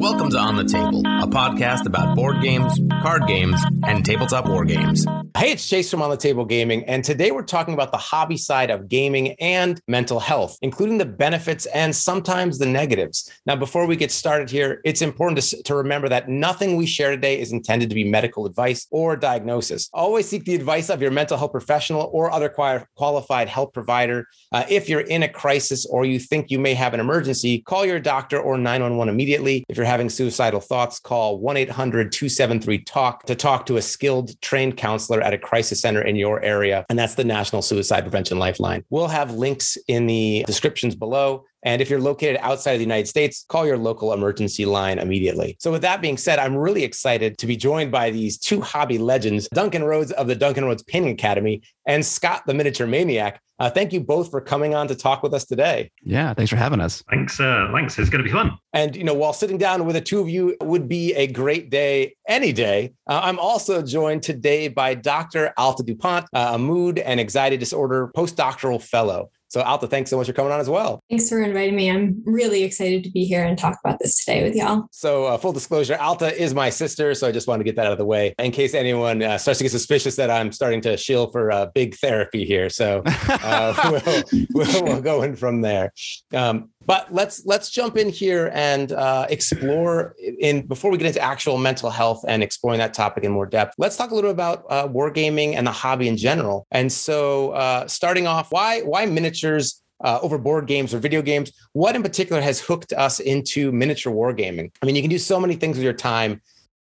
Welcome to On the Table, a podcast about board games, card games, and tabletop war games. Hey, it's Chase from On the Table Gaming, and today we're talking about the hobby side of gaming and mental health, including the benefits and sometimes the negatives. Now, before we get started here, it's important to, to remember that nothing we share today is intended to be medical advice or diagnosis. Always seek the advice of your mental health professional or other qualified health provider. Uh, if you're in a crisis or you think you may have an emergency, call your doctor or 911 immediately. If you're having suicidal thoughts, call 1 800 273 TALK to talk to a skilled, trained counselor at a crisis center in your area. And that's the National Suicide Prevention Lifeline. We'll have links in the descriptions below. And if you're located outside of the United States, call your local emergency line immediately. So, with that being said, I'm really excited to be joined by these two hobby legends, Duncan Rhodes of the Duncan Rhodes Painting Academy and Scott the Miniature Maniac. Uh, thank you both for coming on to talk with us today. Yeah, thanks for having us. Thanks. Uh, thanks. It's going to be fun. And you know, while sitting down with the two of you would be a great day any day. Uh, I'm also joined today by Dr. Alta Dupont, uh, a mood and anxiety disorder postdoctoral fellow. So, Alta, thanks so much for coming on as well. Thanks for inviting me. I'm really excited to be here and talk about this today with y'all. So, uh, full disclosure, Alta is my sister. So, I just wanted to get that out of the way in case anyone uh, starts to get suspicious that I'm starting to shill for uh, big therapy here. So, uh, we'll, we'll, we'll, go in from there. Um, but let's let's jump in here and uh, explore in before we get into actual mental health and exploring that topic in more depth. Let's talk a little bit about uh, wargaming and the hobby in general. And so, uh, starting off, why why miniatures uh, over board games or video games? What in particular has hooked us into miniature wargaming? I mean, you can do so many things with your time.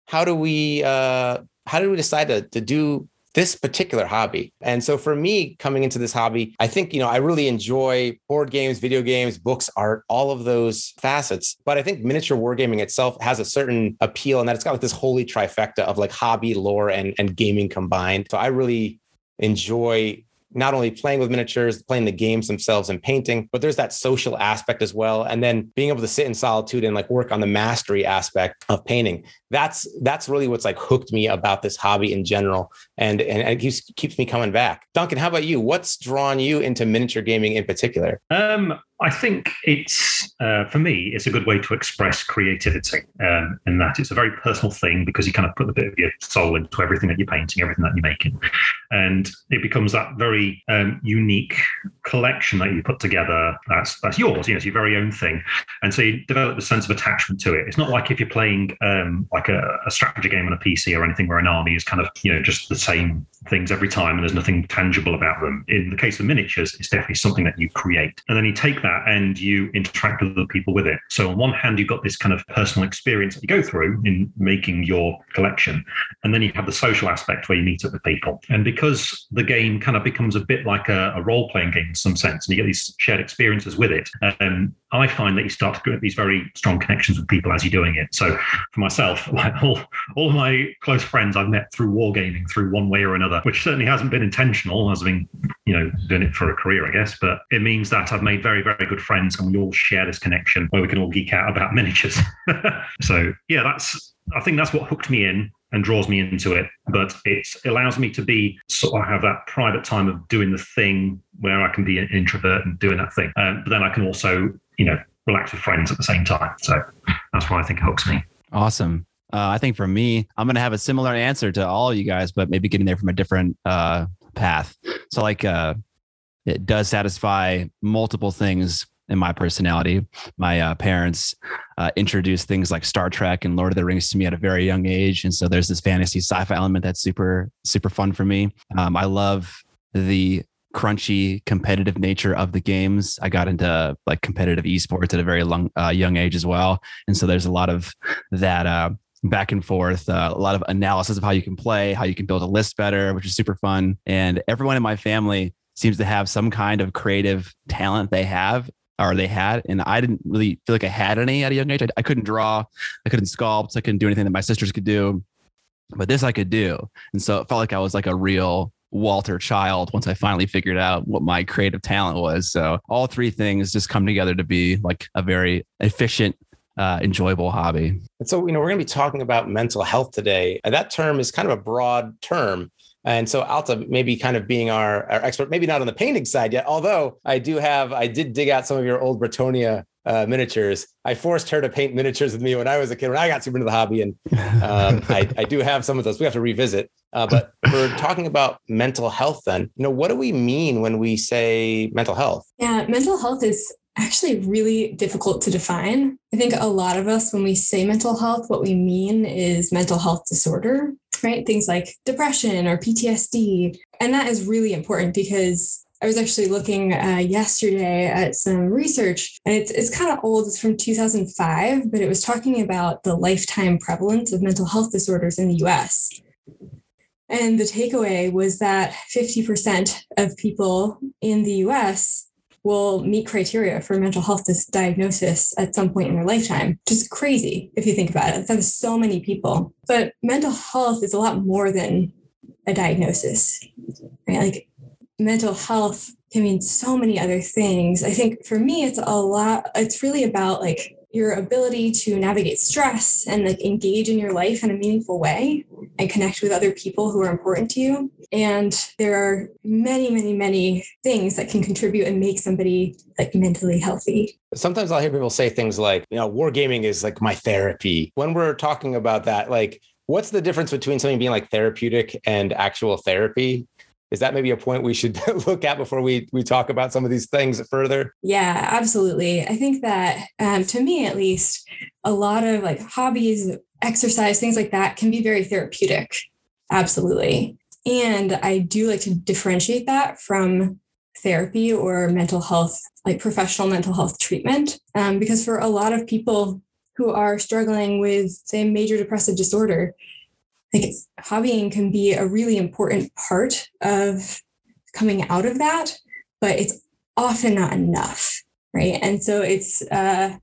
How do we uh, how do we decide to, to do this particular hobby. And so for me, coming into this hobby, I think, you know, I really enjoy board games, video games, books, art, all of those facets. But I think miniature wargaming itself has a certain appeal and that it's got like this holy trifecta of like hobby, lore, and, and gaming combined. So I really enjoy not only playing with miniatures, playing the games themselves and painting, but there's that social aspect as well. And then being able to sit in solitude and like work on the mastery aspect of painting. That's that's really what's like hooked me about this hobby in general. And and it keeps keeps me coming back. Duncan, how about you? What's drawn you into miniature gaming in particular? Um, I think it's uh, for me, it's a good way to express creativity, um, in that it's a very personal thing because you kind of put a bit of your soul into everything that you're painting, everything that you're making, and it becomes that very um, unique collection that you put together. That's that's yours, you know, it's your very own thing, and so you develop a sense of attachment to it. It's not like if you're playing um, like a, a strategy game on a PC or anything where an army is kind of you know just the same things every time and there's nothing tangible about them. In the case of miniatures, it's definitely something that you create, and then you take that and you interact with other people with it. So on one hand, you've got this kind of personal experience that you go through in making your collection, and then you have the social aspect where you meet up with people. And because the game kind of becomes a bit like a, a role playing game in some sense, and you get these shared experiences with it, um, I find that you start to get these very strong connections with people as you're doing it. So for myself, like all, all of my close friends I've met through wargaming through one way or another, which certainly hasn't been intentional, as been, you know, doing it for a career, I guess. But it means that I've made very, very good friends and we all share this connection where we can all geek out about miniatures. so yeah, that's I think that's what hooked me in and draws me into it. But it allows me to be sort of have that private time of doing the thing where I can be an introvert and doing that thing. Um, but then I can also, you know, relax with friends at the same time. So that's why I think it hooks me. Awesome. Uh, I think for me, I'm going to have a similar answer to all you guys, but maybe getting there from a different uh, path. So, like, uh, it does satisfy multiple things in my personality. My uh, parents uh, introduced things like Star Trek and Lord of the Rings to me at a very young age, and so there's this fantasy sci-fi element that's super super fun for me. Um, I love the crunchy competitive nature of the games. I got into like competitive esports at a very long, uh, young age as well, and so there's a lot of that uh, back and forth, uh, a lot of analysis of how you can play, how you can build a list better, which is super fun. And everyone in my family seems to have some kind of creative talent they have or they had. And I didn't really feel like I had any at a young age. I, I couldn't draw, I couldn't sculpt, I couldn't do anything that my sisters could do. But this I could do. And so it felt like I was like a real Walter child once I finally figured out what my creative talent was. So all three things just come together to be like a very efficient uh, enjoyable hobby. And so, you know, we're going to be talking about mental health today. And that term is kind of a broad term. And so Alta maybe kind of being our, our expert, maybe not on the painting side yet, although I do have, I did dig out some of your old Bretonnia uh, miniatures. I forced her to paint miniatures with me when I was a kid. When I got super into the hobby, and um, I, I, do have some of those. We have to revisit. Uh, but we're talking about mental health. Then, you know, what do we mean when we say mental health? Yeah, mental health is actually really difficult to define. I think a lot of us, when we say mental health, what we mean is mental health disorder, right? Things like depression or PTSD. And that is really important because I was actually looking uh, yesterday at some research, and it's it's kind of old. It's from 2005, but it was talking about the lifetime prevalence of mental health disorders in the U.S. And the takeaway was that 50% of people in the U.S. will meet criteria for mental health diagnosis at some point in their lifetime. Just crazy if you think about it. That's so many people. But mental health is a lot more than a diagnosis. Right? Like mental health can mean so many other things. I think for me, it's a lot, it's really about like your ability to navigate stress and like engage in your life in a meaningful way and connect with other people who are important to you. And there are many, many, many things that can contribute and make somebody like mentally healthy. Sometimes I'll hear people say things like, you know, wargaming is like my therapy. When we're talking about that, like, what's the difference between something being like therapeutic and actual therapy? is that maybe a point we should look at before we we talk about some of these things further yeah absolutely i think that um, to me at least a lot of like hobbies exercise things like that can be very therapeutic absolutely and i do like to differentiate that from therapy or mental health like professional mental health treatment um, because for a lot of people who are struggling with say major depressive disorder like hobbying can be a really important part of coming out of that, but it's often not enough, right? And so it's uh,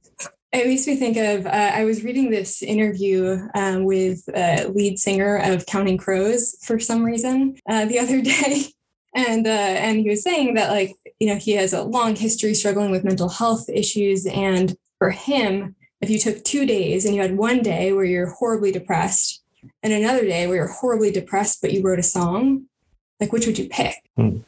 it makes me think of uh, I was reading this interview um, with a lead singer of Counting Crows for some reason uh, the other day, and uh, and he was saying that like you know he has a long history struggling with mental health issues, and for him, if you took two days and you had one day where you're horribly depressed and another day where you're horribly depressed but you wrote a song like which would you pick? Hmm.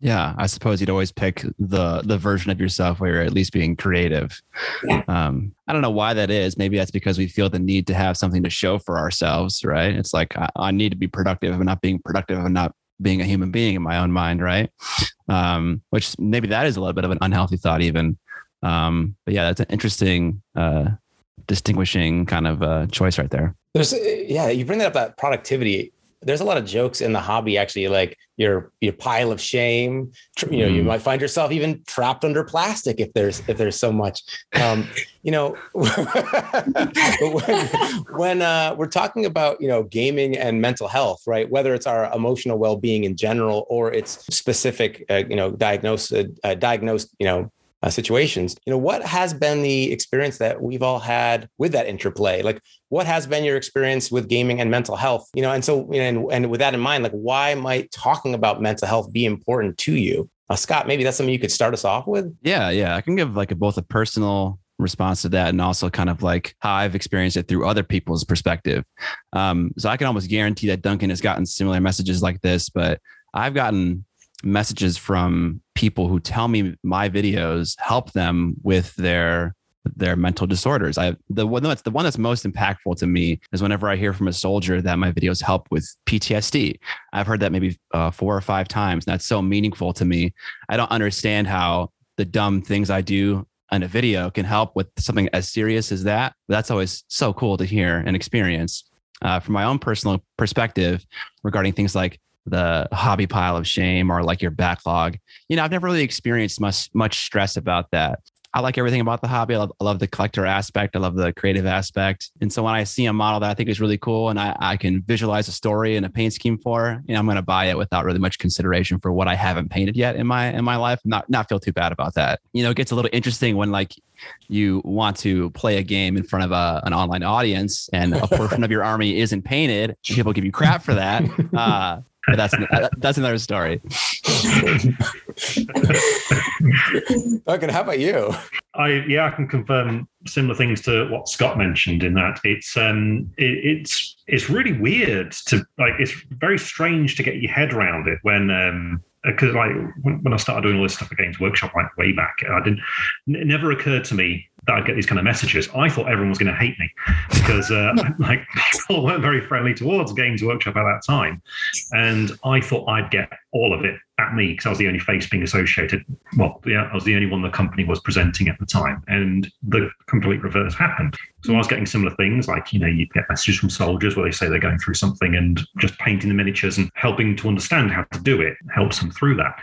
Yeah i suppose you'd always pick the the version of yourself where you're at least being creative yeah. um i don't know why that is maybe that's because we feel the need to have something to show for ourselves right it's like i, I need to be productive i'm not being productive i'm not being a human being in my own mind right um which maybe that is a little bit of an unhealthy thought even um but yeah that's an interesting uh distinguishing kind of uh, choice right there. There's yeah, you bring that up that productivity. There's a lot of jokes in the hobby actually, like your your pile of shame. You know, mm. you might find yourself even trapped under plastic if there's if there's so much. Um, you know, when, when uh, we're talking about you know gaming and mental health, right? Whether it's our emotional well being in general or it's specific, uh, you know, diagnosed uh, diagnosed you know uh, situations. You know, what has been the experience that we've all had with that interplay? Like, what has been your experience with gaming and mental health? You know, and so, you know, and, and with that in mind, like, why might talking about mental health be important to you? Uh, Scott, maybe that's something you could start us off with. Yeah, yeah, I can give like a, both a personal response to that and also kind of like how I've experienced it through other people's perspective. Um, so I can almost guarantee that Duncan has gotten similar messages like this, but I've gotten messages from people who tell me my videos help them with their their mental disorders. I the one that's the one that's most impactful to me is whenever I hear from a soldier that my videos help with PTSD. I've heard that maybe uh, four or five times. And that's so meaningful to me. I don't understand how the dumb things I do in a video can help with something as serious as that. That's always so cool to hear and experience. Uh, from my own personal perspective regarding things like the hobby pile of shame or like your backlog. You know, I've never really experienced much much stress about that. I like everything about the hobby. I love, I love, the collector aspect. I love the creative aspect. And so when I see a model that I think is really cool and I, I can visualize a story and a paint scheme for, you know, I'm going to buy it without really much consideration for what I haven't painted yet in my in my life. Not not feel too bad about that. You know, it gets a little interesting when like you want to play a game in front of a, an online audience and a portion of your army isn't painted. People give you crap for that. Uh, but that's that's another story. Duncan, how about you? I yeah, I can confirm similar things to what Scott mentioned in that it's um it, it's it's really weird to like it's very strange to get your head around it when um because like when, when I started doing all this stuff at Games Workshop like way back, I didn't. It never occurred to me that I'd get these kind of messages. I thought everyone was going to hate me because uh, like people weren't very friendly towards Games Workshop at that time, and I thought I'd get all of it at me because I was the only face being associated. Well, yeah, I was the only one the company was presenting at the time, and the complete reverse happened. So I was getting similar things like you know you get messages from soldiers where they say they're going through something and just painting the miniatures and helping to understand how to do it helps them through that.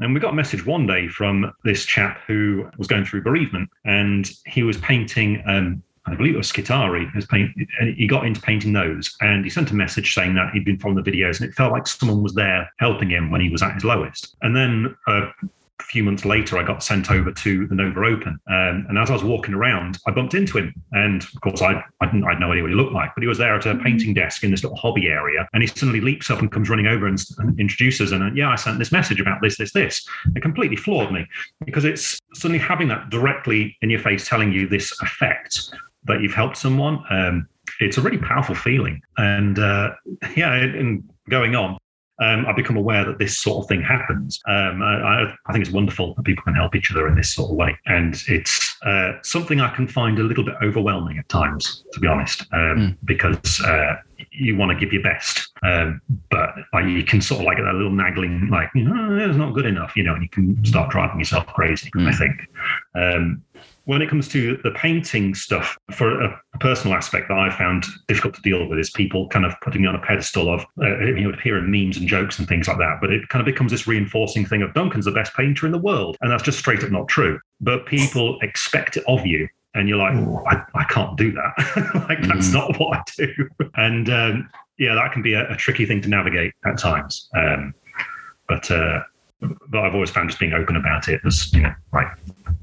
And we got a message one day from this chap who was going through bereavement, and he was painting. Um, I believe it was Skitarii. Paint, he got into painting those, and he sent a message saying that he'd been following the videos, and it felt like someone was there helping him when he was at his lowest. And then uh, a few months later, I got sent over to the Nova Open, um, and as I was walking around, I bumped into him, and of course, I I didn't I had no idea what he looked like, but he was there at a painting desk in this little hobby area, and he suddenly leaps up and comes running over and, and introduces, and uh, yeah, I sent this message about this, this, this. It completely floored me because it's suddenly having that directly in your face, telling you this effect that you've helped someone. Um, it's a really powerful feeling. And uh, yeah, and going on, um, I've become aware that this sort of thing happens. Um, I, I, think it's wonderful that people can help each other in this sort of way. And it's uh, something I can find a little bit overwhelming at times, to be honest, um, mm. because uh, you want to give your best. Um, but like, you can sort of like a little nagging, like, you know, it's not good enough, you know, and you can start driving yourself crazy, mm. I think. When it comes to the painting stuff, for a, personal aspect that I found difficult to deal with is people kind of putting me on a pedestal of, uh, you know, appearing memes and jokes and things like that. But it kind of becomes this reinforcing thing of Duncan's the best painter in the world. And that's just straight up not true. But people expect it of you. And you're like, I, I can't do that. like, that's mm. not what I do. And um, yeah, that can be a, a, tricky thing to navigate at times. Um, but, uh, but I've always found just being open about it as, you know, like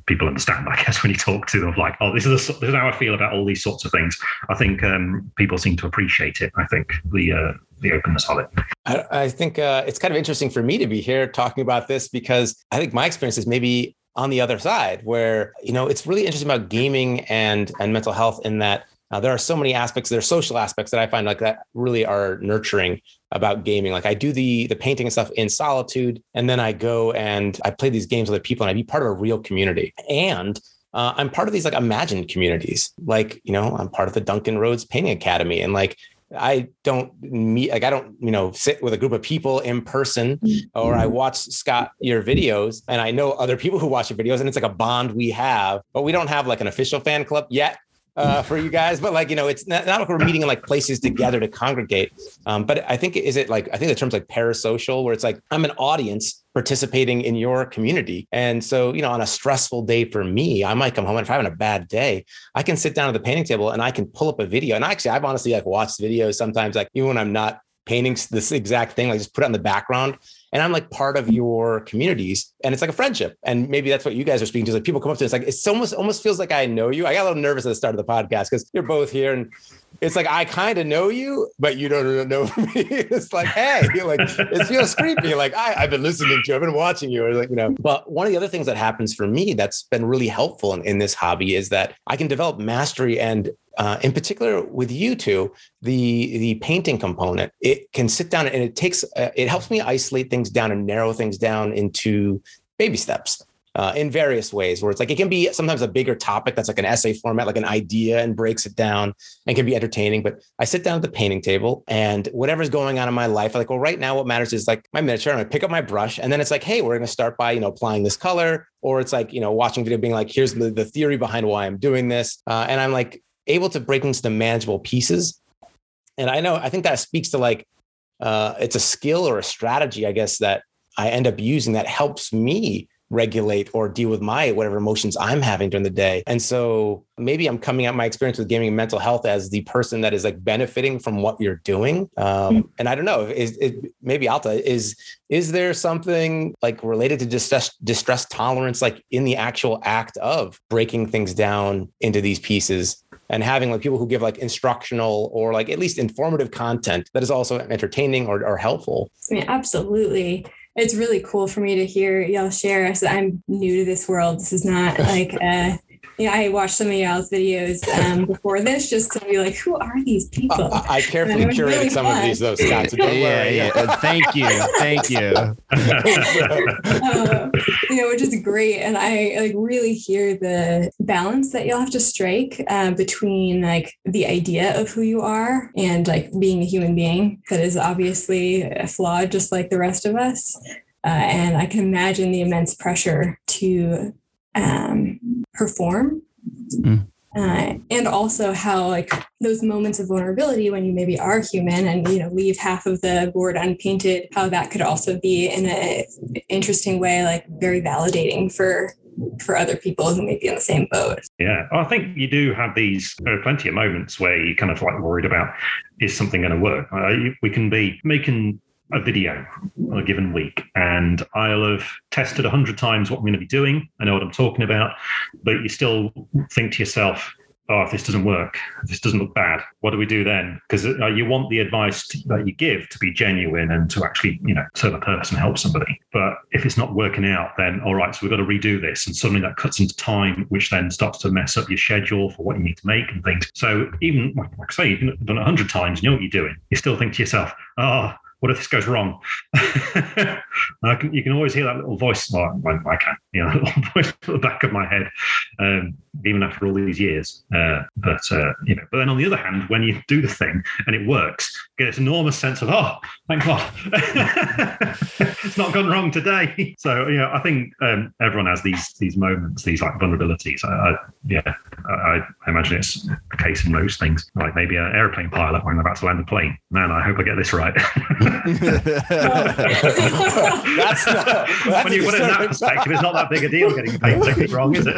people understand, I guess, when you talk to them, like, oh, this is, a, this is how I feel about all these sorts of things. I think um, people seem to appreciate it. I think the uh, the openness of it. I, I think uh, it's kind of interesting for me to be here talking about this because I think my experience is maybe on the other side, where you know it's really interesting about gaming and and mental health in that uh, there are so many aspects, there are social aspects that I find like that really are nurturing about gaming. Like I do the the painting and stuff in solitude, and then I go and I play these games with other people, and I be part of a real community. And uh, I'm part of these like imagined communities. Like you know, I'm part of the Duncan Rhodes Painting Academy, and like I don't meet like I don't you know sit with a group of people in person or I watch Scott your videos and I know other people who watch your videos and it's like a bond we have but we don't have like an official fan club yet uh, for you guys, but like you know, it's not, not like we're meeting in like places together to congregate. Um, but I think is it like I think the term's like parasocial, where it's like I'm an audience participating in your community, and so you know, on a stressful day for me, I might come home and if I'm having a bad day, I can sit down at the painting table and I can pull up a video. And actually, I've honestly like watched videos sometimes, like even when I'm not painting this exact thing, like just put it on the background and I'm like part of your communities and it's like a friendship. And maybe that's what you guys are speaking to. Like people come up to us like it's almost almost feels like I know you. I got a little nervous at the start of the podcast because you're both here and it's like I kind of know you, but you don't know me. it's like, hey, like it feels creepy. Like I, I've been listening to you, I've been watching you, or like, you know. But one of the other things that happens for me that's been really helpful in, in this hobby is that I can develop mastery and uh, in particular with you two, the the painting component, it can sit down and it takes uh, it helps me isolate things down and narrow things down into baby steps uh, in various ways where it's like it can be sometimes a bigger topic that's like an essay format like an idea and breaks it down and can be entertaining. But i sit down at the painting table and whatever's going on in my life like well right now what matters is like my miniature. I'm gonna pick up my brush and then it's like hey we're gonna start by you know applying this color or it's like you know watching video being like here's the, the theory behind why i'm doing this. Uh, and i'm like able to break into the manageable pieces. And i know i think that speaks to like uh, it's a skill or a strategy i guess that i end up using that helps me regulate or deal with my whatever emotions I'm having during the day. And so maybe I'm coming at my experience with gaming and mental health as the person that is like benefiting from what you're doing. Um, mm-hmm. And I don't know, is it maybe Alta is is there something like related to distress distress tolerance, like in the actual act of breaking things down into these pieces? and having like people who give like instructional or like at least informative content that is also entertaining or, or helpful. I mean, absolutely it's really cool for me to hear y'all share. So I'm new to this world. This is not like a yeah, I watched some of y'all's videos um, before this just to be like, who are these people? Uh, I carefully curated really some fun. of these, though, Scott. So don't yeah, worry. yeah. Uh, thank you, thank you. uh, you know, which is great, and I like really hear the balance that you'll have to strike uh, between like the idea of who you are and like being a human being that is obviously flawed, just like the rest of us. Uh, and I can imagine the immense pressure to um, perform. Mm. Uh, and also how like those moments of vulnerability when you maybe are human and you know leave half of the board unpainted how that could also be in an interesting way like very validating for for other people who may be in the same boat yeah i think you do have these there are plenty of moments where you're kind of like worried about is something going to work uh, we can be making a video on a given week and I'll have tested a hundred times what I'm going to be doing. I know what I'm talking about, but you still think to yourself, oh, if this doesn't work, if this doesn't look bad, what do we do then? Because uh, you want the advice that you give to be genuine and to actually, you know, serve a purpose and help somebody. But if it's not working out, then all right, so we've got to redo this. And suddenly that cuts into time, which then starts to mess up your schedule for what you need to make and things. So even, like I say, you've done a hundred times, you know what you're doing. You still think to yourself, oh, what if this goes wrong? can, you can always hear that little voice. Well, I, I can, you know, little voice at the back of my head, um, even after all these years. Uh, but uh, you know, but then on the other hand, when you do the thing and it works, you get this enormous sense of, oh, thank God, it's not gone wrong today. So you know, I think um, everyone has these these moments, these like vulnerabilities. I, I yeah, I, I, imagine it's the case in most things. Like maybe an airplane pilot when they're about to land a plane. Man, I hope I get this right. That's not, that's when you put it in that perspective, it's not that big a deal getting paid technically wrong, is it?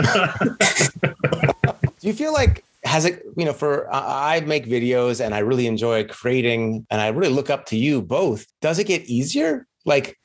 Do you feel like has it you know for uh, i make videos and i really enjoy creating and i really look up to you both. Does it get easier? Like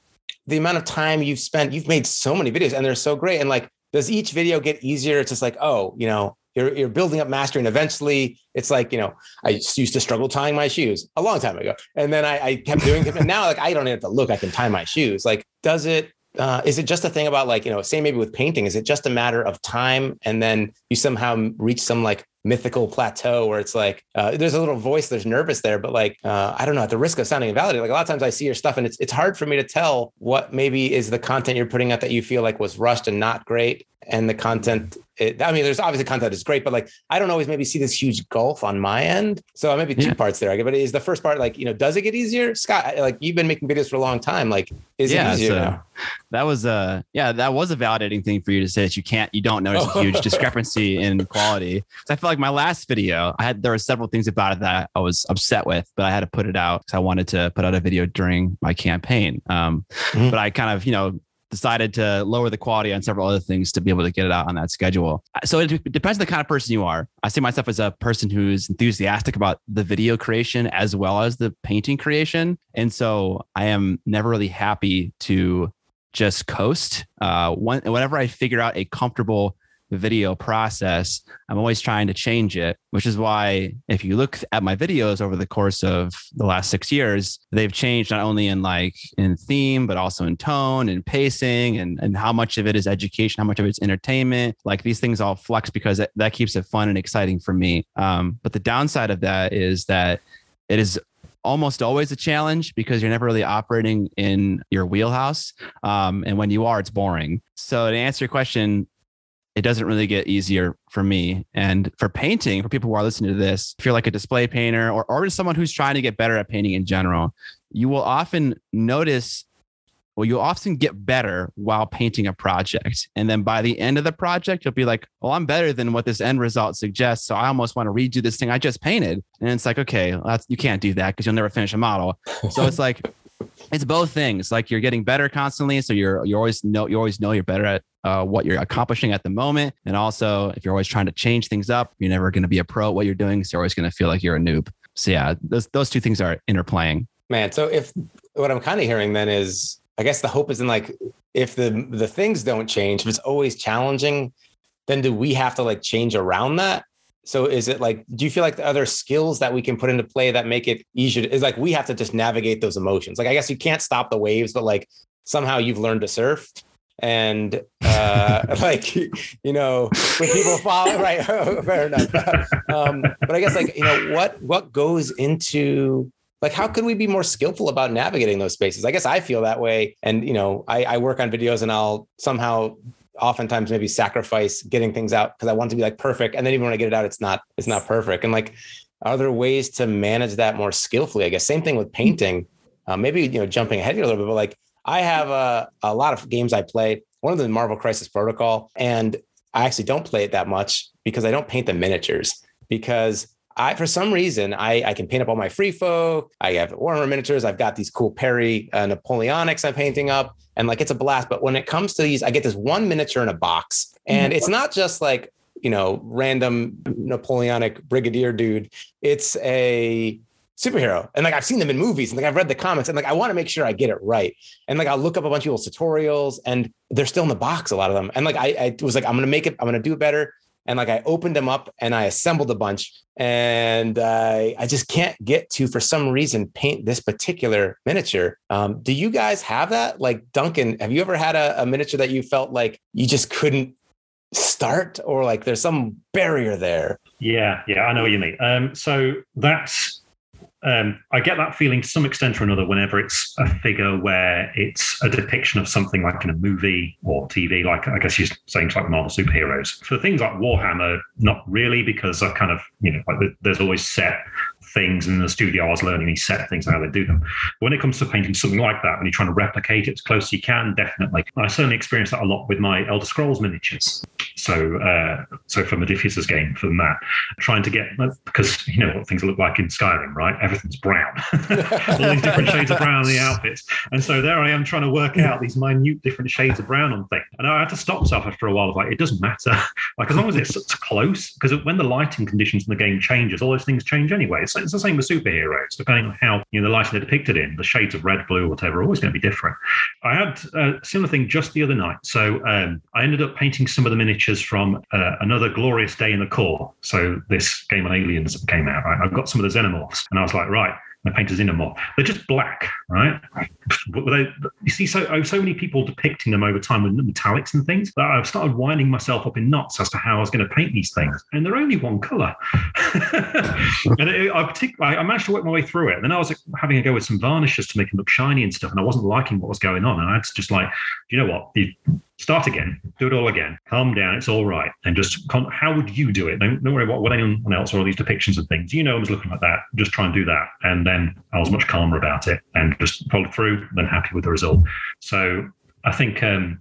the amount of time you've spent you've made so many videos and they're so great. And like does each video get easier? It's just like oh you know you're, you're building up mastery and eventually it's like you know i used to struggle tying my shoes a long time ago and then i, I kept doing it and now like i don't even have to look i can tie my shoes. Like does it uh, is it just a thing about like you know say maybe with painting is it just a matter of time and then you somehow reach some like mythical plateau where it's like uh, there's a little voice there's nervous there but like uh, i don't know at the risk of sounding invalidated like a lot of times i see your stuff and it's, it's hard for me to tell what maybe is the content you're putting out that you feel like was rushed and not great and the content it, I mean, there's obviously content is great, but like I don't always maybe see this huge gulf on my end. So maybe two yeah. parts there. But is the first part like you know, does it get easier, Scott? Like you've been making videos for a long time. Like is yeah, it easier so now? That was a yeah, that was a validating thing for you to say that you can't, you don't notice a huge discrepancy in quality. So I feel like my last video, I had there were several things about it that I was upset with, but I had to put it out because I wanted to put out a video during my campaign. Um, mm-hmm. But I kind of you know decided to lower the quality on several other things to be able to get it out on that schedule. So it depends on the kind of person you are. I see myself as a person who's enthusiastic about the video creation as well as the painting creation. And so I am never really happy to just coast. Uh, whenever I figure out a comfortable video process, I'm always trying to change it, which is why if you look at my videos over the course of the last six years, they've changed not only in like in theme, but also in tone and pacing and, and how much of it is education, how much of it's entertainment. Like these things all flux because that, that keeps it fun and exciting for me. Um, but the downside of that is that it is almost always a challenge because you're never really operating in your wheelhouse. Um, and when you are, it's boring. So to answer your question, it doesn't really get easier for me. And for painting, for people who are listening to this, if you're like a display painter or, or someone who's trying to get better at painting in general, you will often notice, well, you'll often get better while painting a project. And then by the end of the project, you'll be like, well, I'm better than what this end result suggests. So I almost want to redo this thing I just painted. And it's like, okay, you can't do that because you'll never finish a model. So it's like, it's both things. Like you're getting better constantly, so you're you always know you always know you're better at uh, what you're accomplishing at the moment. And also, if you're always trying to change things up, you're never going to be a pro at what you're doing. So you're always going to feel like you're a noob. So yeah, those those two things are interplaying. Man, so if what I'm kind of hearing then is, I guess the hope is in like if the the things don't change, if it's always challenging, then do we have to like change around that? So is it like, do you feel like the other skills that we can put into play that make it easier? Is like we have to just navigate those emotions. Like I guess you can't stop the waves, but like somehow you've learned to surf. And uh, like you know when people follow right fair enough um, but i guess like you know what what goes into like how could we be more skillful about navigating those spaces i guess i feel that way and you know i, I work on videos and i'll somehow oftentimes maybe sacrifice getting things out because i want to be like perfect and then even when i get it out it's not it's not perfect and like are there ways to manage that more skillfully? I guess same thing with painting uh, maybe you know jumping ahead here a little bit but like i have a, a lot of games i play one of the marvel crisis protocol and i actually don't play it that much because i don't paint the miniatures because I, for some reason, I, I can paint up all my free folk. I have Warhammer miniatures. I've got these cool Perry uh, Napoleonics I'm painting up, and like it's a blast. But when it comes to these, I get this one miniature in a box, and it's not just like you know random Napoleonic brigadier dude. It's a superhero, and like I've seen them in movies, and like I've read the comics, and like I want to make sure I get it right. And like I'll look up a bunch of people's tutorials, and they're still in the box, a lot of them. And like I, I was like, I'm gonna make it. I'm gonna do it better and like I opened them up and I assembled a bunch and uh, I just can't get to for some reason paint this particular miniature. Um, do you guys have that? Like Duncan, have you ever had a, a miniature that you felt like you just couldn't start or like there's some barrier there? Yeah, yeah, I know what you mean. Um, so that's um, I get that feeling to some extent or another whenever it's a figure where it's a depiction of something like in a movie or TV, like I guess you're saying like Marvel superheroes. For things like Warhammer, not really, because I kind of, you know, like there's always set things in the studio. I was learning these set things and how they do them. But when it comes to painting something like that, when you're trying to replicate it as close as you can, definitely. I certainly experienced that a lot with my Elder Scrolls miniatures. So, uh, so for Modiphius's game, for Matt, trying to get because you know what things look like in Skyrim, right? Everything's brown, all these different shades of brown in the outfits, and so there I am trying to work out these minute different shades of brown on things, and I had to stop myself after a while. of Like it doesn't matter, like as long as it's close, because when the lighting conditions in the game changes, all those things change anyway. It's the same with superheroes, depending on how you know the lighting they're depicted in, the shades of red, blue, whatever, are always going to be different. I had a similar thing just the other night, so um, I ended up painting some of the miniatures from uh, another glorious day in the Corps. So this game on aliens came out. Right? I've got some of the xenomorphs, and I was like, right, the painter's xenomorph. They're just black, right? They, you see so oh, so many people depicting them over time with metallics and things that I've started winding myself up in knots as to how I was going to paint these things, and they're only one color. and it, I I managed to work my way through it. And then I was having a go with some varnishes to make them look shiny and stuff, and I wasn't liking what was going on. And I had to just like, you know what? You, start again, do it all again, calm down, it's all right. And just, how would you do it? Don't, don't worry about what anyone else or all these depictions of things. You know, I was looking like that, just try and do that. And then I was much calmer about it and just followed through, then happy with the result. So I think um,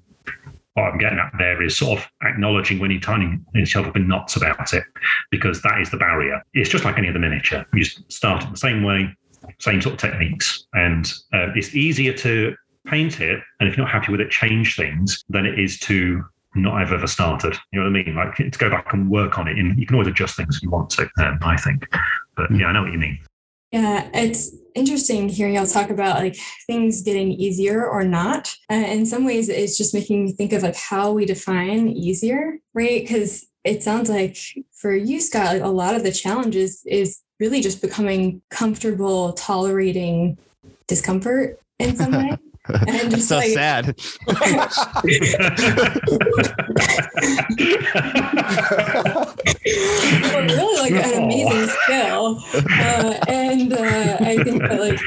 what I'm getting at there is sort of acknowledging when you're tying yourself up in knots about it, because that is the barrier. It's just like any other miniature. You start it the same way, same sort of techniques. And uh, it's easier to paint it, and if you're not happy with it, change things than it is to not have ever started. You know what I mean? Like to go back and work on it, and you can always adjust things if you want to. Um, I think, but yeah, I know what you mean. Yeah, it's interesting hearing y'all talk about like things getting easier or not. Uh, in some ways, it's just making me think of like how we define easier, right? Because it sounds like for you, Scott, like a lot of the challenges is really just becoming comfortable tolerating discomfort in some way. And just so like, sad. really like an amazing skill. Uh, and uh, I think that like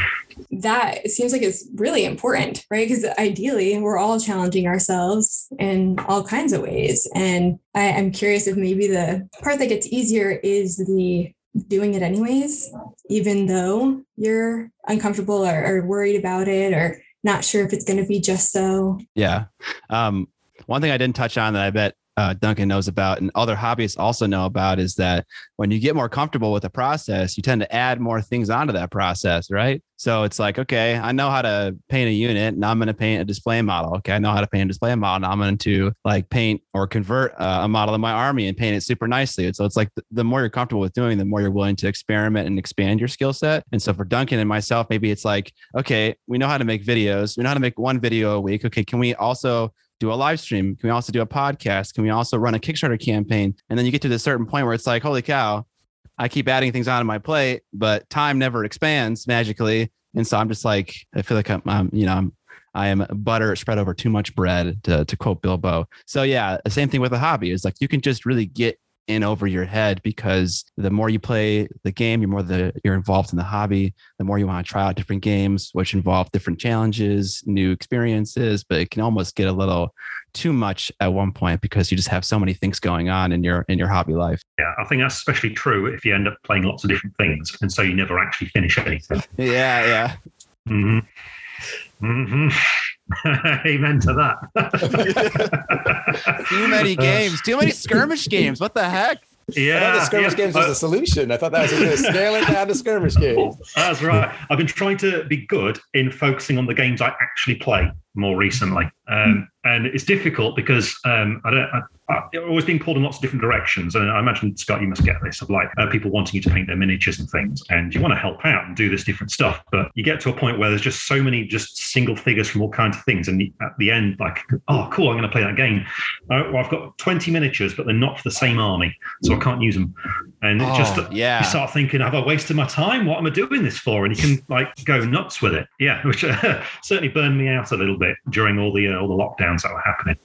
that seems like it's really important, right? Because ideally we're all challenging ourselves in all kinds of ways. And I, am curious if maybe the part that gets easier is the doing it anyways, even though you're uncomfortable or, or worried about it or not sure if it's going to be just so. Yeah. Um, one thing I didn't touch on that I bet uh, Duncan knows about and other hobbyists also know about is that when you get more comfortable with the process, you tend to add more things onto that process, right? So it's like, okay, I know how to paint a unit. and I'm going to paint a display model. Okay, I know how to paint a display model. Now I'm going to like paint or convert uh, a model of my army and paint it super nicely. And so it's like the more you're comfortable with doing, the more you're willing to experiment and expand your skill set. And so for Duncan and myself, maybe it's like, okay, we know how to make videos. We know how to make one video a week. Okay, can we also do a live stream? Can we also do a podcast? Can we also run a Kickstarter campaign? And then you get to this certain point where it's like, holy cow, I keep adding things onto my plate, but time never expands magically. And so I'm just like, I feel like I'm, I'm you know, I'm, I am butter spread over too much bread, to, to quote Bilbo. So, yeah, the same thing with a hobby is like you can just really get in over your head because the more you play the game, you're more the you're involved in the hobby. The more you want to try out different games, which involve different challenges, new experiences. But it can almost get a little too much at one point because you just have so many things going on in your in your hobby life. Yeah, I think that's especially true if you end up playing lots of different things, and so you never actually finish anything. Yeah, yeah. Mm-hmm. Mm-hmm. Amen to that. too many games, too many skirmish games. What the heck? Yeah, I thought the skirmish yeah. games was Uh, a solution. I thought that was going to scale it down to skirmish games. That's right. I've been trying to be good in focusing on the games I actually play more recently, um, and it's difficult because um, I don't. I, I've always been pulled in lots of different directions, and I imagine Scott, you must get this of like uh, people wanting you to paint their miniatures and things, and you want to help out and do this different stuff, but you get to a point where there's just so many just single figures from all kinds of things, and at the end, like, oh, cool, I'm going to play that game. Uh, well, I've got 20 miniatures, but they're not for the same army, so I can't use them, and it just Oh, yeah. you start thinking, have I wasted my time? What am I doing this for? And you can like go nuts with it. Yeah, which uh, certainly burned me out a little bit during all the uh, all the lockdowns that were happening.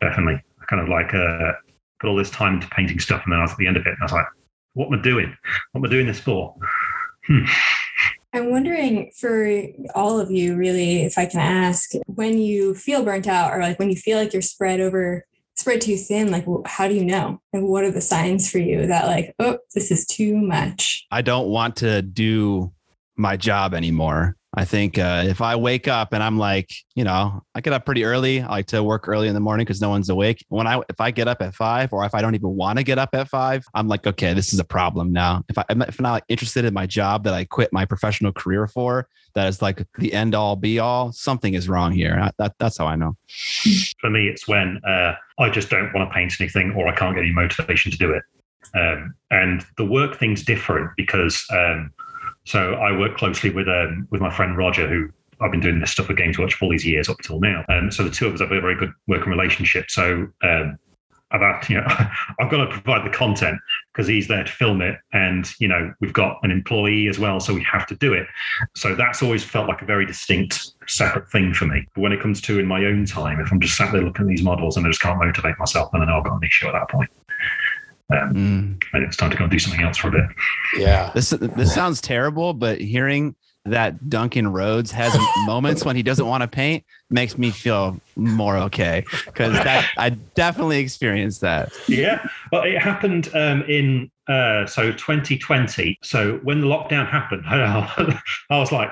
Definitely, I kind of like uh, put all this time into painting stuff, and then I was at the end of it, and I was like, what am I doing? What am I doing this for? Hmm. I'm wondering for all of you, really, if I can ask, when you feel burnt out or like when you feel like you're spread over, spread too thin, like how do you know? And what are the signs for you that, like, oh, this is too much? I don't want to do my job anymore. I think uh, if I wake up and I'm like, you know, I get up pretty early. I like to work early in the morning because no one's awake. When I if I get up at five, or if I don't even want to get up at five, I'm like, okay, this is a problem now. If I if I'm not interested in my job that I quit my professional career for, that is like the end all be all. Something is wrong here. I, that that's how I know. For me, it's when uh, I just don't want to paint anything, or I can't get any motivation to do it. Um, and the work thing's different because um, so I work closely with um, with my friend Roger, who I've been doing this stuff with Games Workshop for all these years up till now. Um, so the two of us have a very good working relationship. So um, I've had, you know, I've got to provide the content because he's there to film it, and you know, we've got an employee as well, so we have to do it. So that's always felt like a very distinct, separate thing for me. But when it comes to in my own time, if I'm just sat there looking at these models and I just can't motivate myself, then I know I've got an issue at that point. Um, Mm. and it's time to go and do something else for a bit. Yeah. This this sounds terrible, but hearing that Duncan Rhodes has moments when he doesn't want to paint makes me feel more okay because that I definitely experienced that. Yeah, well, it happened um, in uh, so 2020. So when the lockdown happened, I was like,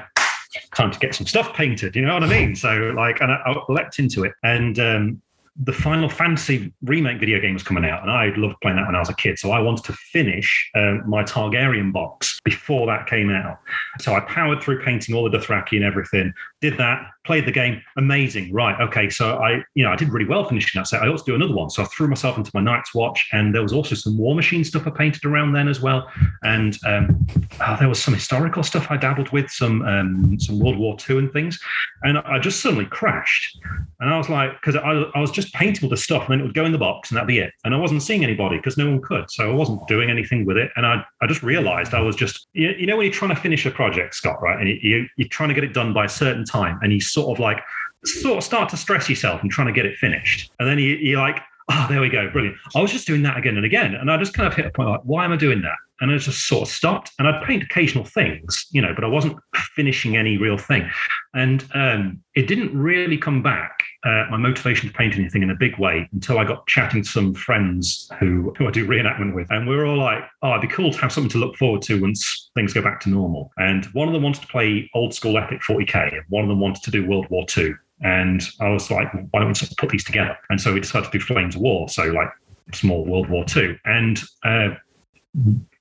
time to get some stuff painted. You know what I mean? So like, and I, I leapt into it, and um, the Final Fantasy remake video game was coming out, and I loved playing that when I was a kid. So I wanted to finish um, my Targaryen box before that came out. So I powered through painting all the Dothraki and everything. Did that, played the game, amazing. Right, okay. So I, you know, I did really well finishing that set. I also do another one. So I threw myself into my Night's Watch, and there was also some War Machine stuff I painted around then as well. And um, uh, there was some historical stuff I dabbled with, some um, some World War II and things. And I just suddenly crashed. And I was like, because I, I was just painting all the stuff, and then it would go in the box, and that'd be it. And I wasn't seeing anybody because no one could. So I wasn't doing anything with it. And I, I just realized I was just, you, you know, when you're trying to finish a project, Scott, right? And you, you're trying to get it done by a certain time, and you sort of like, sort of start to stress yourself and trying to get it finished. And then you, you're like, oh, there we go, brilliant. I was just doing that again and again. And I just kind of hit a point like, why am I doing that? And I just sort of stopped. And I'd paint occasional things, you know, but I wasn't finishing any real thing. And um, it didn't really come back, uh, my motivation to paint anything in a big way until I got chatting to some friends who, who I do reenactment with. And we were all like, oh, it'd be cool to have something to look forward to once things go back to normal. And one of them wanted to play old school Epic 40K, and one of them wanted to do World War II. And I was like, why don't we sort of put these together? And so we decided to do Flames of War. So, like, small World War II. And uh,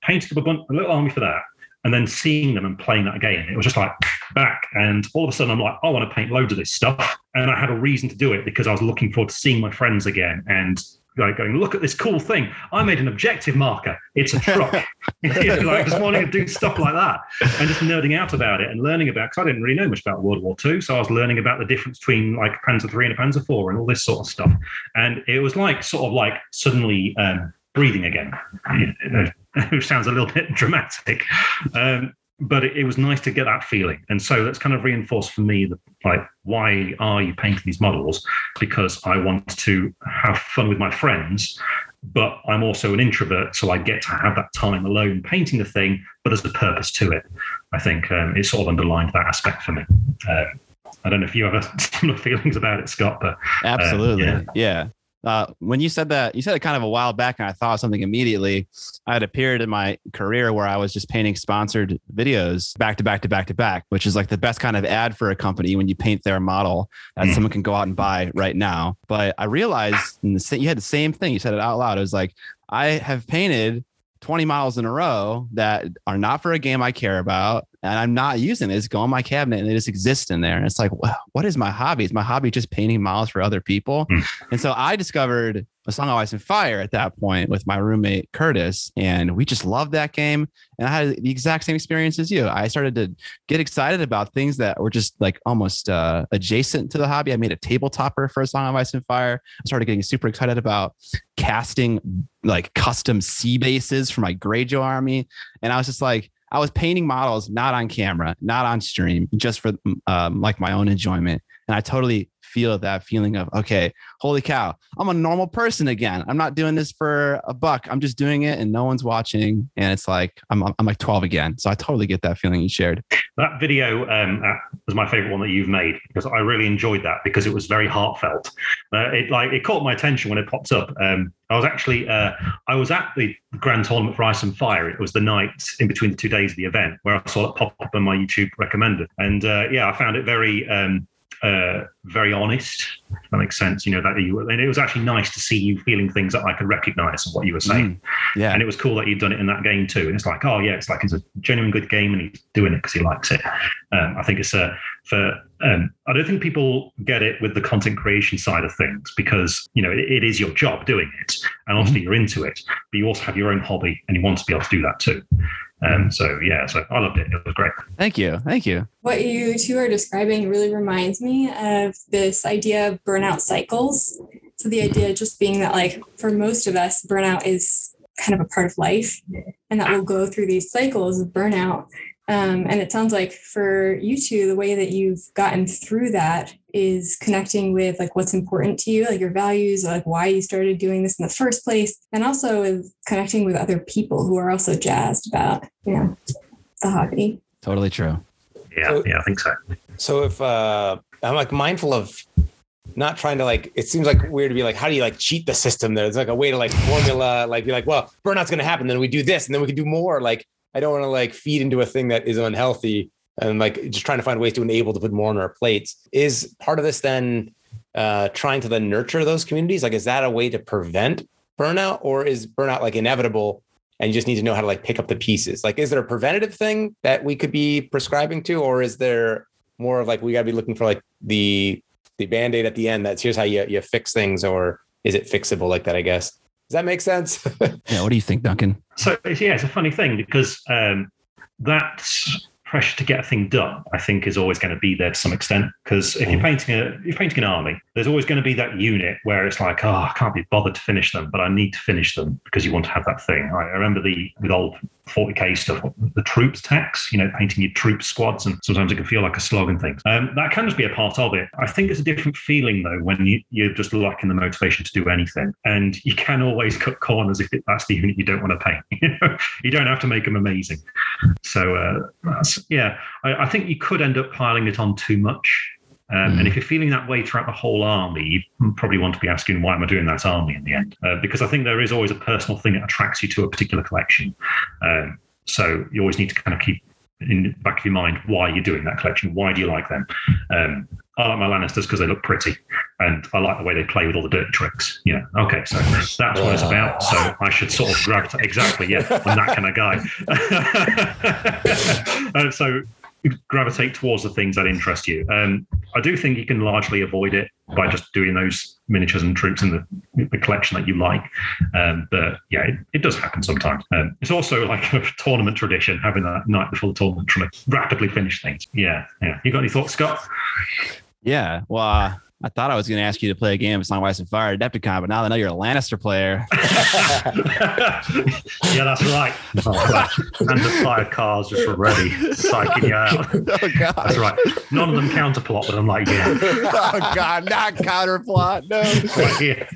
painted up a, bun- a little army for that. And then seeing them and playing that game, it was just like back. And all of a sudden, I'm like, I want to paint loads of this stuff. And I had a reason to do it because I was looking forward to seeing my friends again and like going, look at this cool thing. I made an objective marker. It's a truck. You know, like just wanting to do stuff like that and just nerding out about it and learning about because I didn't really know much about World War II. So I was learning about the difference between like Panzer III and a Panzer IV and all this sort of stuff. And it was like sort of like suddenly um, breathing again. It, it sounds a little bit dramatic. Um, but it, it, was nice to get that feeling. And so that's kind of reinforced for me that like, why are you painting these models? Because I want to have fun with my friends, but I'm also an introvert, so I get to have that time alone painting the thing, but as a purpose to it. I think um, it sort of underlined that aspect for me. Uh, I don't know if you have similar feelings about it, Scott, but uh, absolutely, yeah. yeah. Uh, when you said that, you said it kind of a while back, and I thought something immediately. I had a period in my career where I was just painting sponsored videos back to back to back to back, which is like the best kind of ad for a company when you paint their model that mm. someone can go out and buy right now. But I realized the, you had the same thing. You said it out loud. It was like, I have painted 20 miles in a row that are not for a game I care about. And I'm not using this. Go in my cabinet and it just exists in there. And it's like, what is my hobby? Is my hobby just painting miles for other people? Mm. And so I discovered a song of ice and fire at that point with my roommate Curtis. And we just loved that game. And I had the exact same experience as you. I started to get excited about things that were just like almost uh, adjacent to the hobby. I made a tabletopper for a song of ice and fire. I started getting super excited about casting like custom sea bases for my Greyjoy army. And I was just like, I was painting models not on camera, not on stream, just for um, like my own enjoyment. And I totally feel that feeling of, okay, holy cow, I'm a normal person again. I'm not doing this for a buck. I'm just doing it and no one's watching. And it's like, I'm, I'm like 12 again. So I totally get that feeling you shared. That video um, uh, was my favorite one that you've made because I really enjoyed that because it was very heartfelt. Uh, it like, it caught my attention when it popped up. Um, I was actually, uh, I was at the grand tournament for Ice and Fire. It was the night in between the two days of the event where I saw it pop up on my YouTube recommended. And uh, yeah, I found it very, um, uh, very honest. If that makes sense. You know that you and it was actually nice to see you feeling things that I could recognise of what you were saying. Mm, yeah, and it was cool that you'd done it in that game too. And it's like, oh yeah, it's like it's a genuine good game, and he's doing it because he likes it. Um, I think it's a for. Um, I don't think people get it with the content creation side of things because you know it, it is your job doing it, and obviously mm-hmm. you're into it, but you also have your own hobby, and you want to be able to do that too. Um, so yeah, so I loved it. It was great. Thank you. Thank you. What you two are describing really reminds me of this idea of burnout cycles. So the idea just being that like for most of us, burnout is kind of a part of life and that we'll go through these cycles of burnout um, and it sounds like for you two, the way that you've gotten through that is connecting with like what's important to you, like your values, like why you started doing this in the first place, and also with connecting with other people who are also jazzed about, you know, the hobby. Totally true. Yeah, so, yeah, I think so. So if uh, I'm like mindful of not trying to like it seems like weird to be like how do you like cheat the system there's like a way to like formula like be like well burnout's going to happen then we do this and then we can do more like I don't want to like feed into a thing that is unhealthy and like just trying to find ways to enable to put more on our plates. Is part of this then uh, trying to then nurture those communities? Like, is that a way to prevent burnout, or is burnout like inevitable? And you just need to know how to like pick up the pieces. Like, is there a preventative thing that we could be prescribing to, or is there more of like we got to be looking for like the the band aid at the end? That's here's how you you fix things, or is it fixable like that? I guess. Does that make sense? yeah. What do you think, Duncan? So yeah, it's a funny thing because um, that pressure to get a thing done, I think, is always going to be there to some extent. Because if you're mm. painting a you're painting an army, there's always going to be that unit where it's like, oh, I can't be bothered to finish them, but I need to finish them because you want to have that thing. I remember the with old 40k stuff, the troops tax, you know, painting your troop squads, and sometimes it can feel like a slog and things. Um, that can just be a part of it. I think it's a different feeling though when you, you're just lacking the motivation to do anything, and you can always cut corners if it, that's the unit you don't want to paint. you, don't have to make them amazing. So uh, yeah, I, I think you could end up piling it on too much. Um, mm. And if you're feeling that way throughout the whole army, you probably want to be asking, why am I doing that army in the end? Uh, because I think there is always a personal thing that attracts you to a particular collection. Um, so you always need to kind of keep in the back of your mind why you're doing that collection. Why do you like them? Um, I like my Lannisters because they look pretty, and I like the way they play with all the dirt tricks. You know, okay, so that's what it's about. So I should sort of gravitate exactly. Yeah, I'm that kind of guy. uh, so gravitate towards the things that interest you. Um, I do think you can largely avoid it by just doing those miniatures and troops in the, the collection that you like. Um, but yeah, it, it, does happen sometimes. Um, it's also like a tournament tradition, having that night before the tournament, trying to rapidly finish things. Yeah, yeah. You got any thoughts, Scott? Yeah, well, uh, I thought I was going to ask you to play a game of Song of Ice and Fire, Adepticon, but now I know you're a Lannister player. yeah, that's right. and the fire cars just ready, psyching you out. oh God, That's right. None of them counterplot, but I'm like, yeah, oh God, not counterplot. No. right here.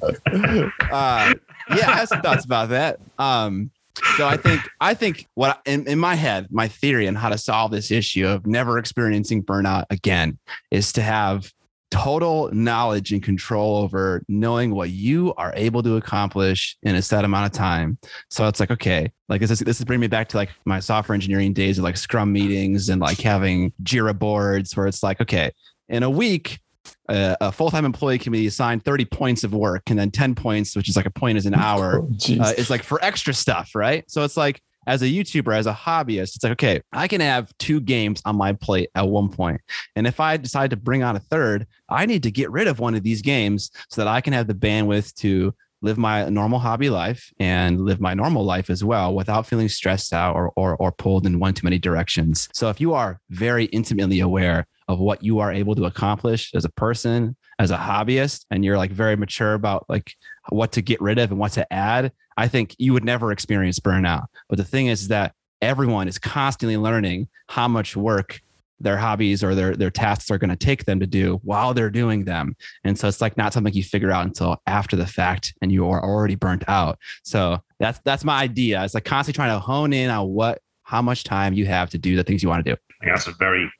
uh, yeah, I have some thoughts about that. Um, so I think I think what in, in my head, my theory on how to solve this issue of never experiencing burnout again is to have total knowledge and control over knowing what you are able to accomplish in a set amount of time. So it's like, okay, like this is this is bringing me back to like my software engineering days of like scrum meetings and like having Jira boards where it's like, okay, in a week, uh, a full-time employee can be assigned 30 points of work and then 10 points, which is like a point is an hour. Oh, uh, is like for extra stuff, right? So it's like as a YouTuber, as a hobbyist, it's like, okay, I can have two games on my plate at one point. And if I decide to bring on a third, I need to get rid of one of these games so that I can have the bandwidth to live my normal hobby life and live my normal life as well without feeling stressed out or, or, or pulled in one too many directions. So if you are very intimately aware of what you are able to accomplish as a person, as a hobbyist, and you're like very mature about like what to get rid of and what to add, I think you would never experience burnout. But the thing is that everyone is constantly learning how much work their hobbies or their their tasks are going to take them to do while they're doing them. And so it's like not something you figure out until after the fact and you are already burnt out. So that's that's my idea. It's like constantly trying to hone in on what how much time you have to do the things you want to do. I think that's a very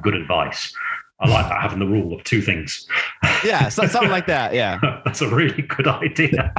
good advice. I like that having the rule of two things. Yeah, so, something like that. Yeah. That's a really good idea.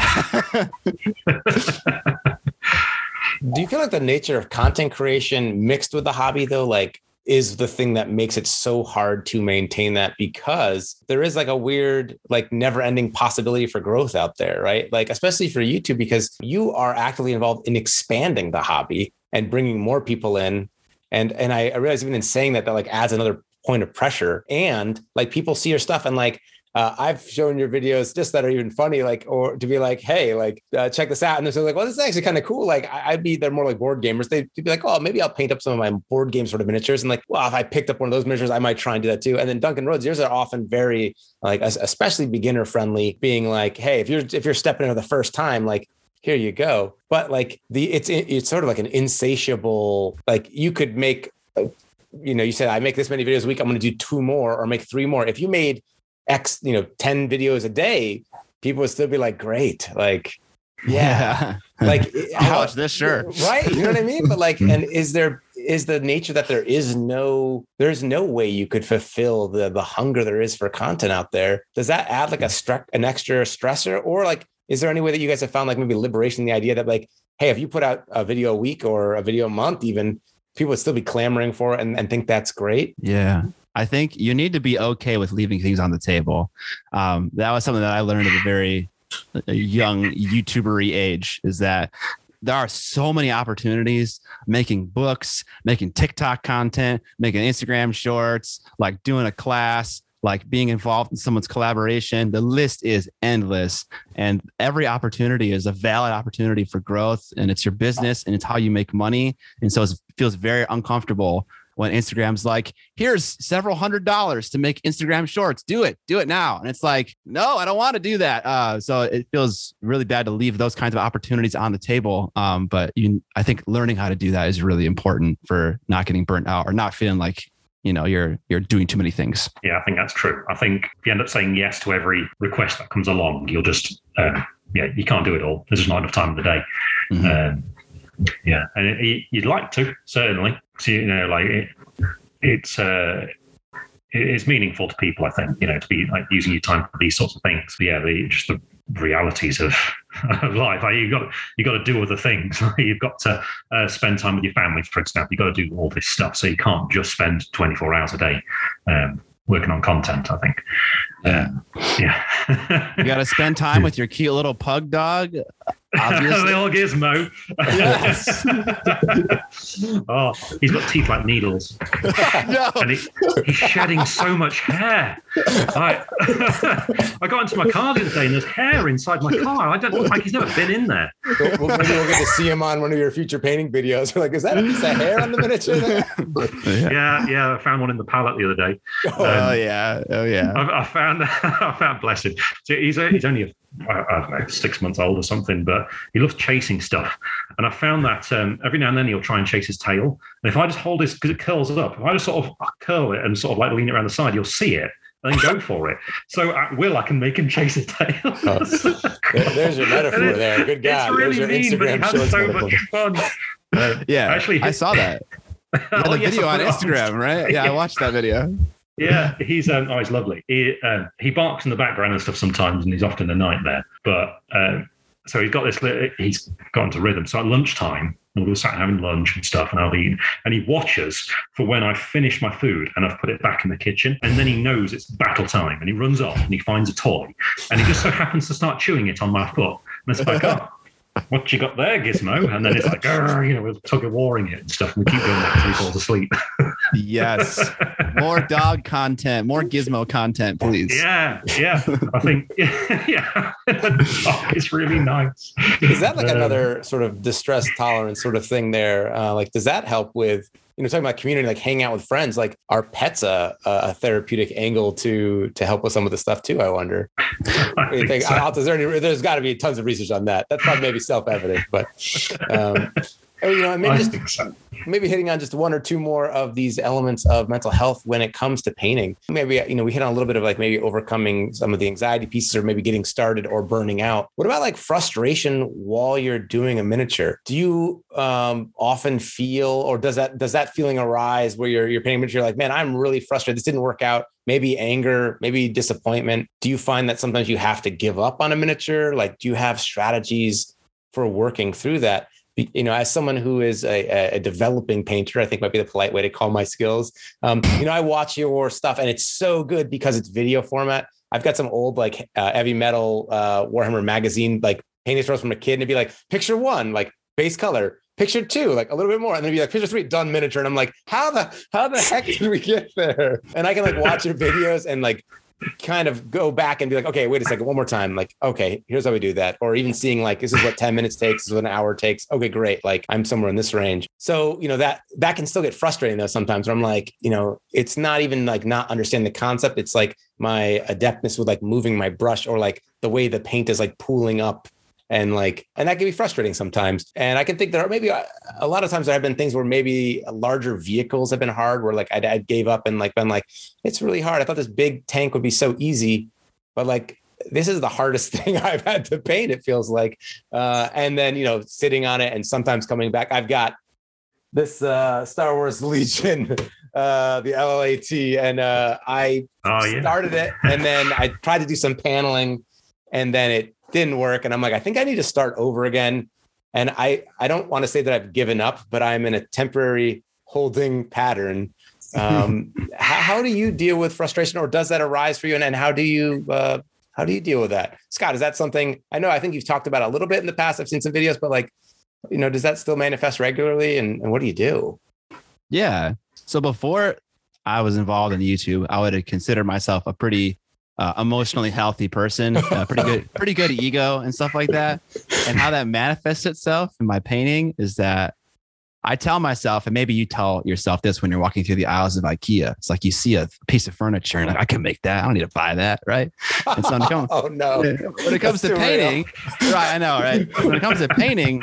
Do you feel like the nature of content creation mixed with the hobby though, like is the thing that makes it so hard to maintain that because there is like a weird, like never ending possibility for growth out there, right? Like, especially for YouTube, because you are actively involved in expanding the hobby and bringing more people in. And, and I, I realize even in saying that, that like adds another point of pressure and like people see your stuff and like uh, I've shown your videos just that are even funny, like, or to be like, hey, like, uh, check this out. And they're like, well, this is actually kind of cool. Like, I, would be, they're more like board gamers. They'd be like, oh, maybe I'll paint up some of my board game sort of miniatures. And like, well, if I picked up one of those miniatures, I might try and do that too. And then Duncan Rhodes, yours are often very, like, especially beginner friendly, being like, hey, if you're, if you're stepping in the first time, like, here you go. But like the, it's, it's sort of like an insatiable, like, you could make, you know, you said, I make this many videos a week, I'm going to do two more or make three more. If you made, X, you know, 10 videos a day, people would still be like, great. Like, yeah. yeah. like I'll watch this, sure. Right. You know what I mean? But like, and is there is the nature that there is no there's no way you could fulfill the the hunger there is for content out there. Does that add like a stre- an extra stressor? Or like, is there any way that you guys have found like maybe liberation in the idea that like, hey, if you put out a video a week or a video a month, even people would still be clamoring for it and, and think that's great? Yeah. I think you need to be okay with leaving things on the table. Um, that was something that I learned at a very young YouTubery age. Is that there are so many opportunities making books, making TikTok content, making Instagram shorts, like doing a class, like being involved in someone's collaboration. The list is endless. And every opportunity is a valid opportunity for growth. And it's your business and it's how you make money. And so it feels very uncomfortable when Instagram's like, here's several hundred dollars to make Instagram shorts. Do it, do it now. And it's like, no, I don't want to do that. Uh, so it feels really bad to leave those kinds of opportunities on the table. Um, but you, I think learning how to do that is really important for not getting burnt out or not feeling like you know you're you're doing too many things yeah i think that's true i think if you end up saying yes to every request that comes along you'll just um, yeah you can't do it all there's just not enough time in the day mm-hmm. um, yeah, and it, you'd like to certainly. So, you know, like it, it's uh, it's meaningful to people. I think you know to be like using your time for these sorts of things. But yeah, the just the realities of, of life. Like, you got you got to do other things. You've got to uh, spend time with your family, for example. You've got to do all this stuff. So you can't just spend twenty four hours a day. Um, working on content, I think. Yeah. Um, yeah. you got to spend time with your cute little pug dog Obviously. Little gizmo. oh, he's got teeth like needles. no. and he, he's shedding so much hair. I, I got into my car the other day and there's hair inside my car. I don't look like he's never been in there. Well, well, maybe we'll get to see him on one of your future painting videos. We're like, is that a piece of hair on the miniature? there?" Yeah. Yeah, yeah. I found one in the pallet the other day. Oh um, yeah. Oh yeah. I, I found, I found blessed. So he's a, he's only a, I I don't know six months old or something, but he loves chasing stuff. And I found that um, every now and then he'll try and chase his tail. And if I just hold his because it curls up, if I just sort of curl it and sort of like lean it around the side, you'll see it. And then go for it. So at will, I can make him chase his tail. Oh, There- there's your metaphor it- there. Good God. It's There's really your mean, but he Instagram has shorts so metaphor. much fun. Uh, Yeah. Actually, I saw that. You had Oh, the yes, video on Instagram, right? Yeah, I watched that video. Yeah, he's um, oh, he's lovely. He um, he barks in the background and stuff sometimes, and he's often a nightmare. But um, so he's got this. He's got into rhythm. So at lunchtime, we'll be sat having lunch and stuff, and I'll eating, and he watches for when I finish my food and I've put it back in the kitchen, and then he knows it's battle time, and he runs off and he finds a toy, and he just so happens to start chewing it on my foot, and it's like, oh. What you got there, Gizmo? And then it's like, you know, we're tug of warring it and stuff. And we keep going until he falls asleep. Yes. More dog content, more gizmo content, please. Yeah, yeah. I think yeah, oh, it's really nice. Is that like Um, another sort of distress tolerance sort of thing there? Uh, like, does that help with, you know, talking about community, like hanging out with friends? Like, are pets a, a therapeutic angle to to help with some of the stuff too? I wonder. I What do you think think? so. I'll- Is there any, there's got to be tons of research on that. That's probably maybe self evident, but um, you know, maybe just so. maybe hitting on just one or two more of these elements of mental health when it comes to painting. Maybe you know we hit on a little bit of like maybe overcoming some of the anxiety pieces or maybe getting started or burning out. What about like frustration while you're doing a miniature? Do you um, often feel or does that does that feeling arise where you're you're painting a miniature You're like man I'm really frustrated this didn't work out maybe anger maybe disappointment do you find that sometimes you have to give up on a miniature like do you have strategies for working through that you know, as someone who is a, a- developing painter, I think might be the polite way to call my skills. Um, you know, I watch your stuff and it's so good because it's video format. I've got some old like uh, heavy metal uh, Warhammer magazine like paintings from a kid, and it'd be like picture one, like base color, picture two, like a little bit more, and then be like picture three, done miniature. And I'm like, how the how the heck did we get there? And I can like watch your videos and like kind of go back and be like, okay, wait a second, one more time. Like, okay, here's how we do that. Or even seeing like this is what 10 minutes takes, this is what an hour takes. Okay, great. Like I'm somewhere in this range. So, you know, that that can still get frustrating though sometimes where I'm like, you know, it's not even like not understanding the concept. It's like my adeptness with like moving my brush or like the way the paint is like pooling up and like and that can be frustrating sometimes. And i can think there are maybe a, a lot of times there have been things where maybe larger vehicles have been hard where like I, I gave up and like been like it's really hard. I thought this big tank would be so easy but like this is the hardest thing i've had to paint it feels like. Uh and then you know sitting on it and sometimes coming back i've got this uh star wars legion uh the LAAT and uh i Oh yeah. started it and then I tried to do some paneling and then it didn't work. And I'm like, I think I need to start over again. And I, I don't want to say that I've given up, but I'm in a temporary holding pattern. Um, how, how do you deal with frustration or does that arise for you? And, and how do you, uh, how do you deal with that? Scott, is that something I know, I think you've talked about a little bit in the past. I've seen some videos, but like, you know, does that still manifest regularly? And, and what do you do? Yeah. So before I was involved in YouTube, I would consider myself a pretty uh, emotionally healthy person, uh, pretty good, pretty good ego and stuff like that. And how that manifests itself in my painting is that I tell myself, and maybe you tell yourself this when you're walking through the aisles of IKEA. It's like you see a piece of furniture and like, I can make that. I don't need to buy that, right? And so I'm going- oh no. when it comes That's to too real. painting, right? I know, right? When it comes to painting,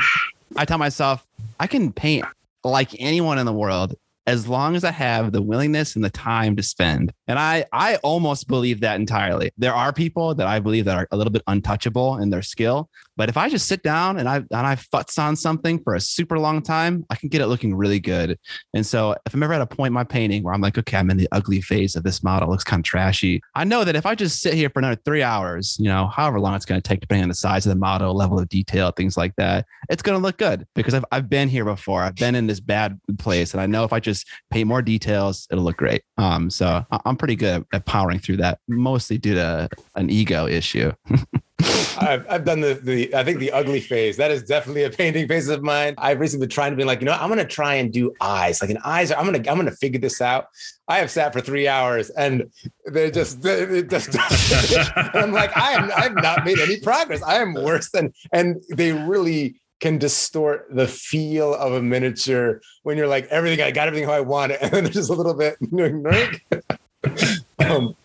I tell myself I can paint like anyone in the world as long as I have the willingness and the time to spend. And I I almost believe that entirely. There are people that I believe that are a little bit untouchable in their skill, but if I just sit down and I and I futz on something for a super long time, I can get it looking really good. And so if I'm ever at a point in my painting where I'm like, okay, I'm in the ugly phase of this model, it looks kind of trashy. I know that if I just sit here for another three hours, you know, however long it's going to take, depending on the size of the model, level of detail, things like that, it's going to look good because I've, I've been here before. I've been in this bad place. And I know if I just just paint more details. It'll look great. Um, so I'm pretty good at powering through that, mostly due to an ego issue. I've, I've done the, the, I think the ugly phase. That is definitely a painting phase of mine. I've recently been trying to be like, you know, I'm to try and do eyes. Like an eyes, I'm to, I'm to figure this out. I have sat for three hours and they're just, it just, I'm like, I am, I've not made any progress. I am worse than, and they really can distort the feel of a miniature when you're like, everything, I got everything how I want it. And then there's just a little bit, um,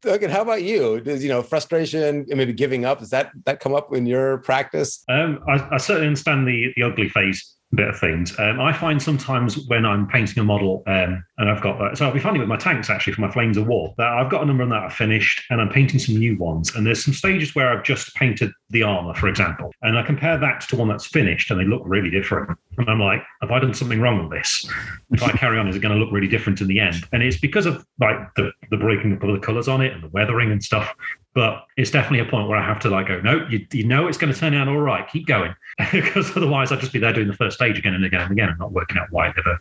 Duncan, how about you? Does you know frustration maybe giving up? Does that that come up in your practice? Um, I, I, certainly understand the the ugly phase bit of things. Um, I find sometimes when I'm painting a model, um, and I've got that, so I'll be funny with my tanks actually for my Flames of War. That I've got a number of that are finished, and I'm painting some new ones. And there's some stages where I've just painted the armor, for example, and I compare that to one that's finished, and they look really different. And I'm like, have I done something wrong with this? If I carry on, is it going to look really different in the end? And it's because of like the the breaking up of the colors on it and the weathering and stuff. But it's definitely a point where I have to like go, no, you, you know it's going to turn out all right. Keep going, because otherwise I'd just be there doing the first stage again and again and again, and not working out why it never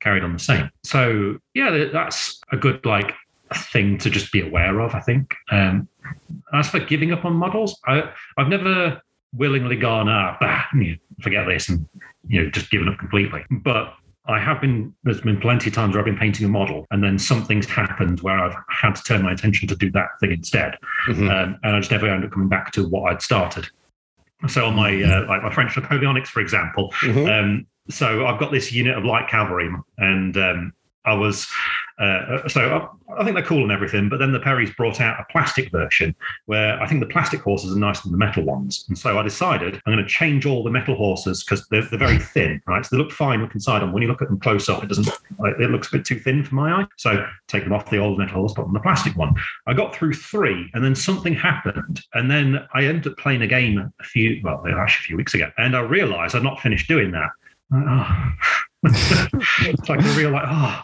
carried on the same. So yeah, that's a good like thing to just be aware of. I think. Um, as for giving up on models, I I've never willingly gone, ah, bah, you know, forget this, and you know, just given up completely. But I have been, there's been plenty of times where I've been painting a model and then something's happened where I've had to turn my attention to do that thing instead. Mm-hmm. Um, and I just never end up coming back to what I'd started. So on my, uh, like my French Napoleonics, for example, mm-hmm. um, so I've got this unit of light cavalry and um, I was uh, so I, I, think they're cool and everything, but then the Perry's brought out a plastic version where I think the plastic horses are nicer than the metal ones, and so I decided I'm going to change all the metal horses because they're, they're very thin, right? So they look fine looking side on. When you look at them close up, it doesn't. It looks a bit too thin for my eye. So take them off the old metal horse, put on the plastic one. I got through three, and then something happened, and then I ended up playing a game a few, well, actually a few weeks ago, and I realised I'd not finished doing that. Oh. It's like a real like, oh,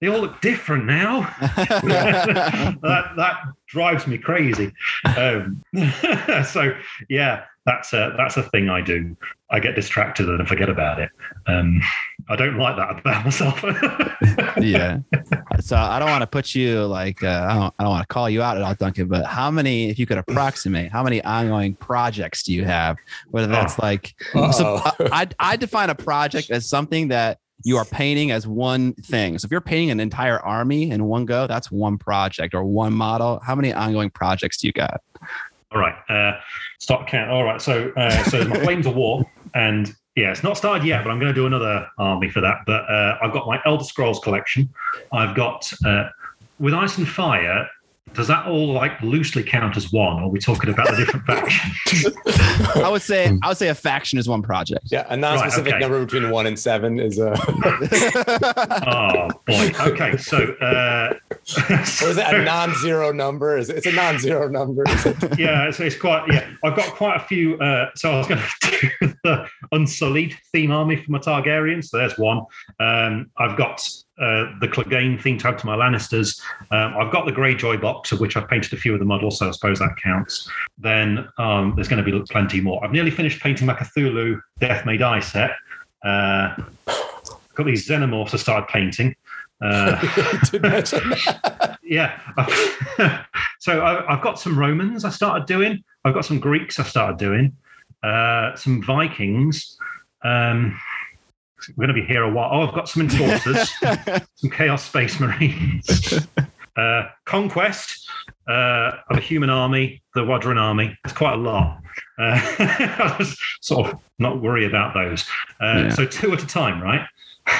they all look different now. that that drives me crazy. Um, so yeah, that's a that's a thing I do. I get distracted and I forget about it. Um, I don't like that about myself. yeah. So I don't want to put you like uh, I don't I don't want to call you out at all, Duncan. But how many, if you could approximate, how many ongoing projects do you have? Whether that's oh. like, so I I define a project as something that you are painting as one thing. So if you're painting an entire army in one go, that's one project or one model. How many ongoing projects do you got? All right. Uh, start count. All right. So, uh, so my Flames of War, and yeah, it's not started yet, but I'm going to do another army for that. But uh, I've got my Elder Scrolls collection. I've got uh, with Ice and Fire does that all like loosely count as one? Or are we talking about the different faction I would say I would say a faction is one project. Yeah, a non-specific right, okay. number between one and seven is a. oh boy. Okay, so. Uh, or is it a non-zero number? Is it, it's a non-zero number? It? yeah, so it's quite. Yeah, I've got quite a few. Uh, so I was going to do the Unsullied theme army for my Targaryens. So there's one. Um, I've got uh, the Clegane theme tag to my Lannisters. Um, I've got the Greyjoy box, of which I've painted a few of the models, so I suppose that counts. Then um, there's going to be plenty more. I've nearly finished painting my Cthulhu Death May Die set. Uh, got these Xenomorphs I started painting. Uh, yeah. so I, have got some Romans I started doing. I've got some Greeks I started doing. Uh, some Vikings. Um, we're going to be here a while. Oh, I've got some enforcers, some Chaos Space Marines, uh, Conquest uh, of a human army, the W'adrhŭn army. It's quite a lot. Uh, I was sort of not worry about those. Uh, yeah. So two at a time, right?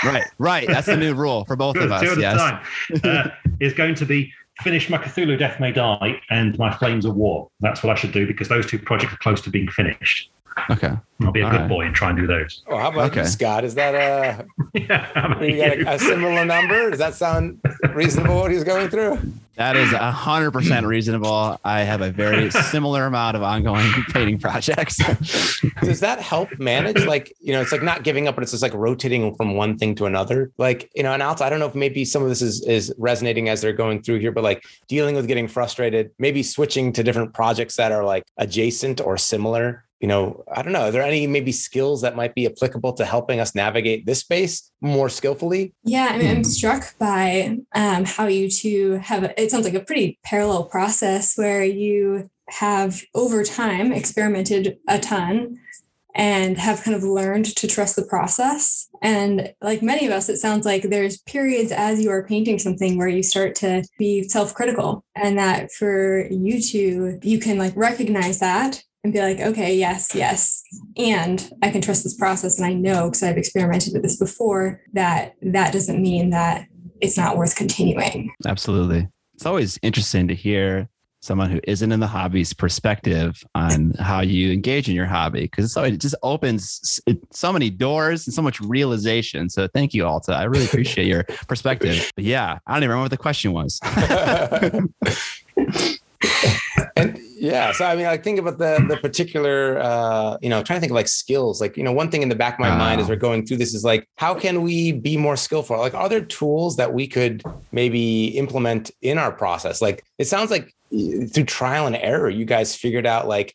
right, right. That's the new rule for both of us. Two at yes. a time uh, is going to be finish my Cthulhu Death May Die and my Flames of War. That's what I should do because those two projects are close to being finished. Okay. I'll be a All good right. boy and try and do those. Oh, how about okay. you, Scott? Is that uh, a, yeah, you got a, a, similar number? Does that sound reasonable what he's going through? That is a hundred percent reasonable. I have a very similar amount of ongoing painting projects. Does that help manage? Like, you know, it's like not giving up, but it's just like rotating from one thing to another. Like, you know, and also, I don't know if maybe some of this is is resonating as they're going through here, but like dealing with getting frustrated, maybe switching to different projects that are like adjacent or similar you know, I don't know. Are there any maybe skills that might be applicable to helping us navigate this space more skillfully? Yeah, I mean, I'm struck by um, how you two have. It sounds like a pretty parallel process where you have over time experimented a ton and have kind of learned to trust the process. And like many of us, it sounds like there's periods as you are painting something where you start to be self critical. And that for you two, you can like recognize that and be like, okay, yes, yes. And I can trust this process. And I know because I've experimented with this before that that doesn't mean that it's not worth continuing. Absolutely. It's always interesting to hear someone who isn't in the hobby's perspective on how you engage in your hobby because it's always, it just opens so many doors and so much realization. So thank you, Alta. I really appreciate your perspective. But yeah, I don't even remember what the question was. and yeah so i mean i think about the the particular uh you know trying to think of like skills like you know one thing in the back of my mind as we're going through this is like how can we be more skillful? Like are there tools that we could maybe implement in our process? Like it sounds like through trial and error you guys figured out like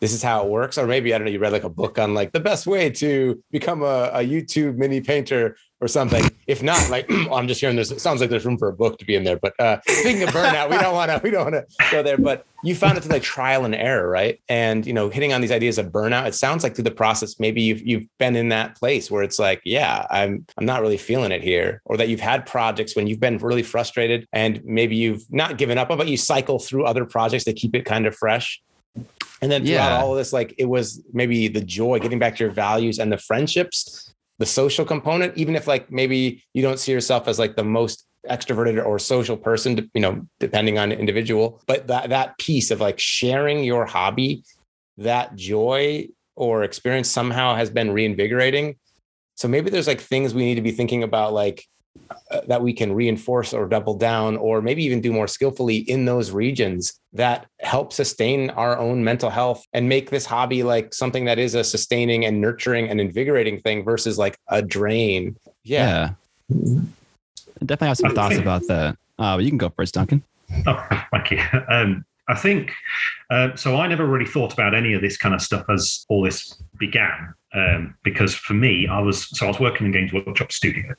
this is how it works or maybe i don't know you read like a book on like the best way to become a, a youtube mini painter or something. If not, like I'm just hearing this. It sounds like there's room for a book to be in there. But uh, speaking of burnout, we don't want to we don't want to go there. But you found it through like trial and error, right? And you know, hitting on these ideas of burnout. It sounds like through the process, maybe you've you've been in that place where it's like, yeah, I'm I'm not really feeling it here, or that you've had projects when you've been really frustrated and maybe you've not given up, but you cycle through other projects to keep it kind of fresh. And then throughout yeah. all of this, like it was maybe the joy, getting back to your values and the friendships the social component, even if like maybe you don't see yourself as like the most extroverted or social person, you know, depending on individual, but that that piece of like sharing your hobby, that joy or experience somehow has been reinvigorating. So maybe there's like things we need to be thinking about, like that we can reinforce or double down, or maybe even do more skillfully in those regions that help sustain our own mental health and make this hobby like something that is a sustaining and nurturing and invigorating thing versus like a drain. Yeah. yeah. I definitely have some thoughts about that. Uh, you can go first, Duncan. Oh, thank you. Um, I think uh, so. I never really thought about any of this kind of stuff as all this began um, because for me, I was so I was working in Games Workshop Studio,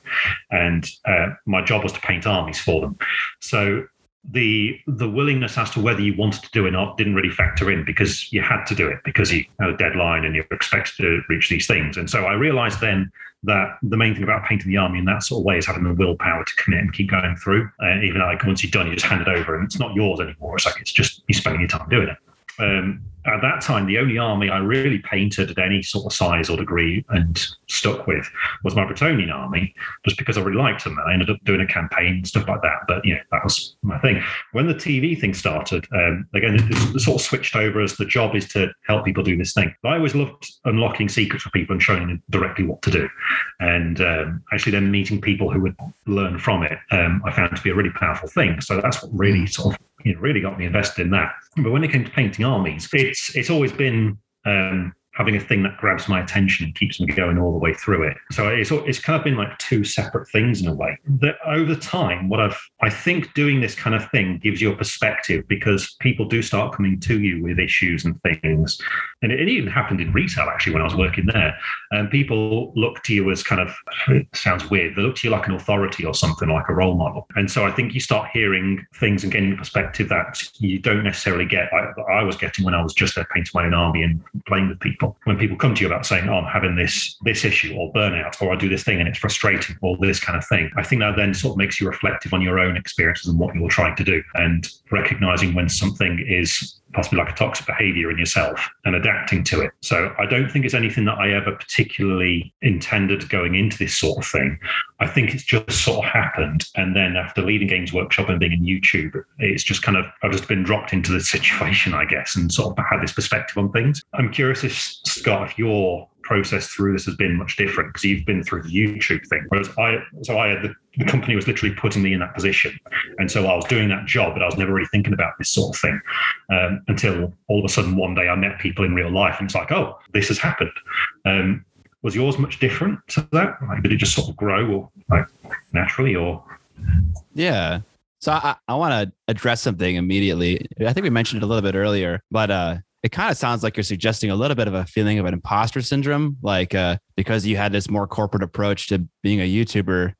and uh, my job was to paint armies for them. So the the willingness as to whether you wanted to do it or not didn't really factor in because you had to do it because you had a deadline and you're expected to reach these things. And so I realized then that the main thing about painting the army in that sort of way is having the willpower to commit and keep going through. Uh, even like once you're done, you just hand it over and it's not yours anymore. It's like it's just you spending your time doing it. Um, at that time, the only army I really painted at any sort of size or degree and stuck with was my Bretonnian army, just because I really liked them. And I ended up doing a campaign and stuff like that. But, you know, that was my thing. When the TV thing started, um, again, it, sort of switched over as the job is to help people do this thing. But I always loved unlocking secrets for people and showing them directly what to do. And um, actually, then meeting people who would learn from it, um, I found to be a really powerful thing. So that's what really sort of know, really got me invested in that. But when it came to painting armies, it's it's always been um, having a thing that grabs my attention and keeps me going all the way through it. So it's it's kind of been like two separate things in a way. That over time, what I've I think doing this kind of thing gives you a perspective because people do start coming to you with issues and things, and it, it even happened in retail actually when I was working there. And people look to you as kind of it sounds weird. They look to you like an authority or something like a role model. And so I think you start hearing things and getting perspective that you don't necessarily get. I, I was getting when I was just a painting my own army and playing with people when people come to you about saying, "Oh, I'm having this this issue or burnout, or I do this thing and it's frustrating, or this kind of thing." I think that then sort of makes you reflective on your own experiences and what you're trying to do, and recognizing when something is possibly like a toxic behavior in yourself and adapting to it. So I don't think it's anything that I ever particularly intended going into this sort of thing. I think it's just sort of happened. And then after leading Games Workshop and being in YouTube, it's just kind of, I've just been dropped into the situation, I guess, and sort of had this perspective on things. I'm curious if, Scott, if you're process through this has been much different because you've been through the YouTube thing. Whereas I, so I had the, the company was literally putting me in that position, and so I was doing that job, but I was never really thinking about this sort of thing um, until all of a sudden one day I met people in real life, and it's like, oh, this has happened. Um, was yours much different to that? Like, did it just sort of grow, or like naturally, or? Yeah. So I, I want to address something immediately. I think we mentioned it a little bit earlier, but uh, it kind of sounds like you're suggesting a little bit of a feeling of an imposter syndrome, like uh, because you had this more corporate approach to being a YouTuber,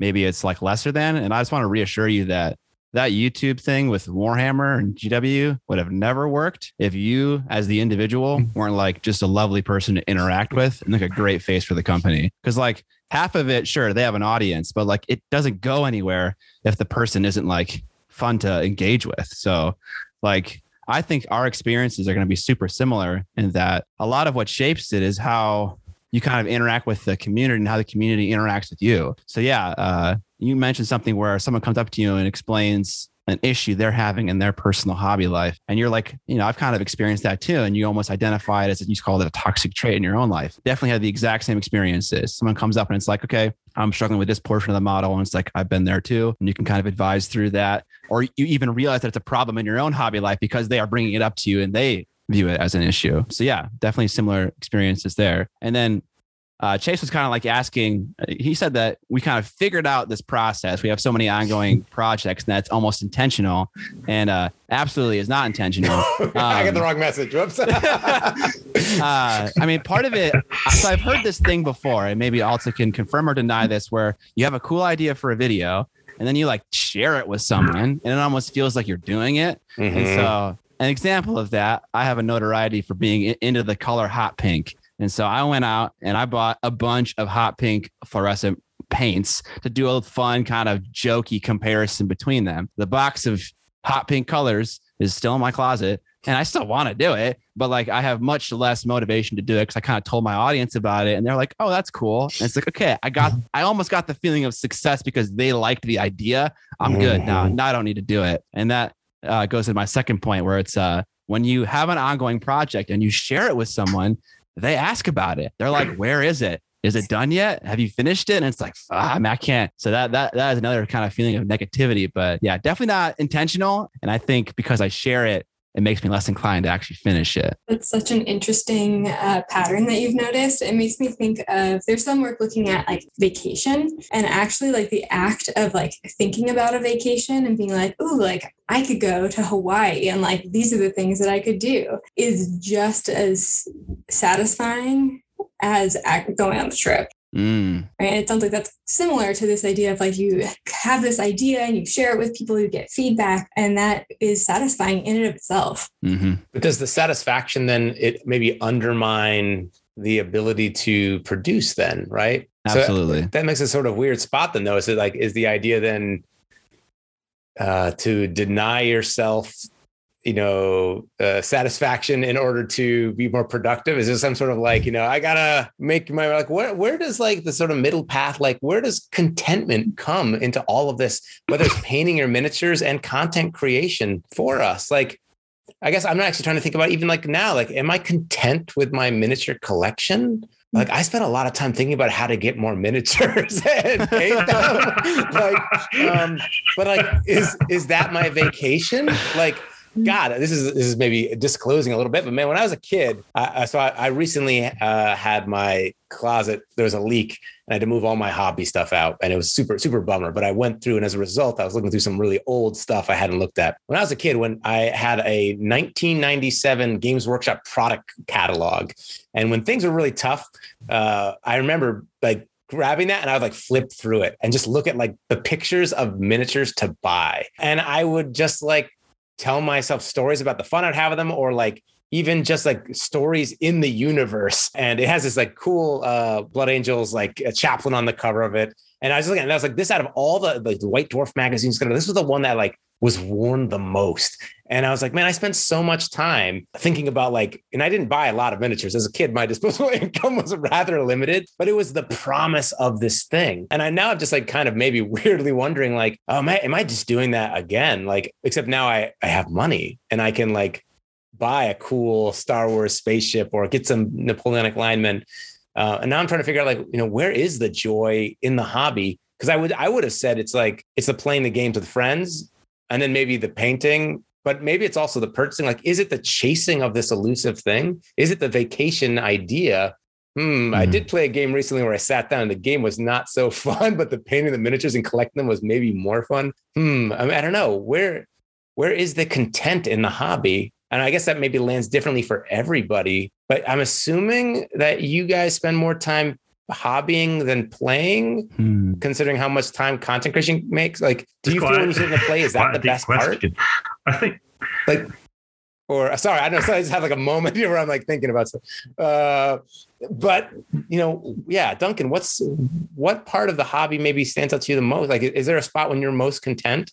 maybe it's like lesser than. And I just want to reassure you that that YouTube thing with Warhammer and GW would have never worked if you, as the individual, weren't like just a lovely person to interact with and like a great face for the company. Because like half of it, sure, they have an audience, but like it doesn't go anywhere if the person isn't like fun to engage with. So, like, I think our experiences are going to be super similar in that a lot of what shapes it is how you kind of interact with the community and how the community interacts with you. So, yeah, uh, you mentioned something where someone comes up to you and explains an issue they're having in their personal hobby life. And you're like, you know, I've kind of experienced that too. And you almost identify it as you call it a toxic trait in your own life. Definitely had the exact same experiences. Someone comes up and it's like, okay, I'm struggling with this portion of the model. And it's like, I've been there too. And you can kind of advise through that. Or you even realize that it's a problem in your own hobby life because they are bringing it up to you and they view it as an issue. So yeah, definitely similar experiences there. And then uh, Chase was kind of like asking, he said that we kind of figured out this process. We have so many ongoing projects and that's almost intentional and uh, absolutely is not intentional. Um, I got the wrong message. Whoops. uh, I mean, part of it, so I've heard this thing before, and maybe Alta can confirm or deny this, where you have a cool idea for a video and then you like share it with someone and it almost feels like you're doing it. Mm-hmm. And so, an example of that, I have a notoriety for being into the color hot pink. And so I went out and I bought a bunch of hot pink fluorescent paints to do a fun kind of jokey comparison between them. The box of hot pink colors is still in my closet and I still want to do it, but like I have much less motivation to do it because I kind of told my audience about it and they're like, oh, that's cool. And it's like, okay, I got, I almost got the feeling of success because they liked the idea. I'm good now. Now I don't need to do it. And that uh, goes to my second point where it's, uh, when you have an ongoing project and you share it with someone, they ask about it. They're like, where is it? Is it done yet? Have you finished it? And it's like, I, mean, I can't. So that that that is another kind of feeling of negativity. But yeah, definitely not intentional. And I think because I share it, it makes me less inclined to actually finish it. That's such an interesting uh, pattern that you've noticed. It makes me think of there's some work looking at like vacation and actually like the act of like thinking about a vacation and being like, oh, like I could go to Hawaii and like these are the things that I could do is just as satisfying as going on the trip. Mm. Right. It sounds like that's similar to this idea of like you have this idea and you share it with people, you get feedback, and that is satisfying in and of itself. Mm-hmm. But does the satisfaction then it maybe undermine the ability to produce then, right? Absolutely. So that makes a sort of weird spot then though. Is it like is the idea then uh, to deny yourself you know uh, satisfaction in order to be more productive is there some sort of like you know i gotta make my like where, where does like the sort of middle path like where does contentment come into all of this whether it's painting or miniatures and content creation for us like i guess i'm not actually trying to think about even like now like am i content with my miniature collection like I spent a lot of time thinking about how to get more miniatures and paint them. like, um, but like, is is that my vacation? Like, God, this is this is maybe disclosing a little bit, but man, when I was a kid, I, so I, I recently uh, had my closet. There was a leak, and I had to move all my hobby stuff out, and it was super super bummer. But I went through, and as a result, I was looking through some really old stuff I hadn't looked at. When I was a kid, when I had a 1997 Games Workshop product catalog, and when things were really tough, uh, I remember like grabbing that and I would like flip through it and just look at like the pictures of miniatures to buy. And I would just like tell myself stories about the fun I'd have with them or like even just like stories in the universe. And it has this like cool uh Blood Angels, like a chaplain on the cover of it. And I was looking and I was like, this out of all the, the White Dwarf magazines, this was the one that like was worn the most. And I was like, man, I spent so much time thinking about like, and I didn't buy a lot of miniatures as a kid. My disposable income was rather limited, but it was the promise of this thing. And I now I'm just like kind of maybe weirdly wondering, like, oh, am I, am I just doing that again? Like, except now I, I have money and I can like buy a cool Star Wars spaceship or get some Napoleonic linemen. Uh, and now I'm trying to figure out like, you know, where is the joy in the hobby? Because I would I would have said it's like it's the playing the games with friends, and then maybe the painting, but maybe it's also the purchasing. Like, is it the chasing of this elusive thing? Is it the vacation idea? Hmm, mm. I did play a game recently where I sat down and the game was not so fun, but the painting the miniatures and collecting them was maybe more fun. Hmm, I, mean, I don't know where where is the content in the hobby? And I guess that maybe lands differently for everybody. But I'm assuming that you guys spend more time hobbying than playing, hmm. considering how much time content creation makes? Like, do you feel when you sit in the play, is that the best question. part? I think like or sorry, I know so I just have like a moment here where I'm like thinking about stuff. Uh, but you know, yeah, Duncan, what's what part of the hobby maybe stands out to you the most? Like, is there a spot when you're most content?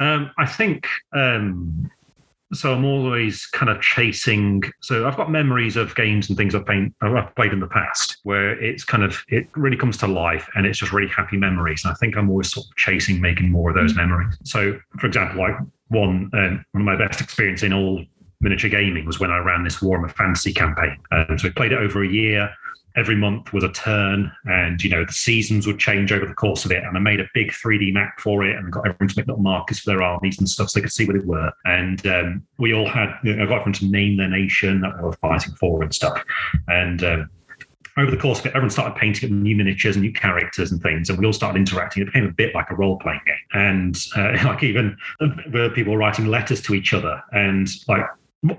Um, I think um, so I'm always kind of chasing. So I've got memories of games and things I've played, I've played in the past where it's kind of it really comes to life and it's just really happy memories. And I think I'm always sort of chasing making more of those mm-hmm. memories. So, for example, like one um, one of my best experience in all miniature gaming was when I ran this Warhammer Fantasy campaign. Um, so we played it over a year. Every month was a turn and you know the seasons would change over the course of it. And i made a big 3d map for it and got everyone to make little markers for their armies and stuff so they could see what it were. And um, we all had you know, i got everyone to name their nation that they were fighting for and stuff. And um, over the course of it, everyone started painting up new miniatures and new characters and things, and we all started interacting. It became a bit like a role playing game, and uh, like even uh, people writing letters to each other, and like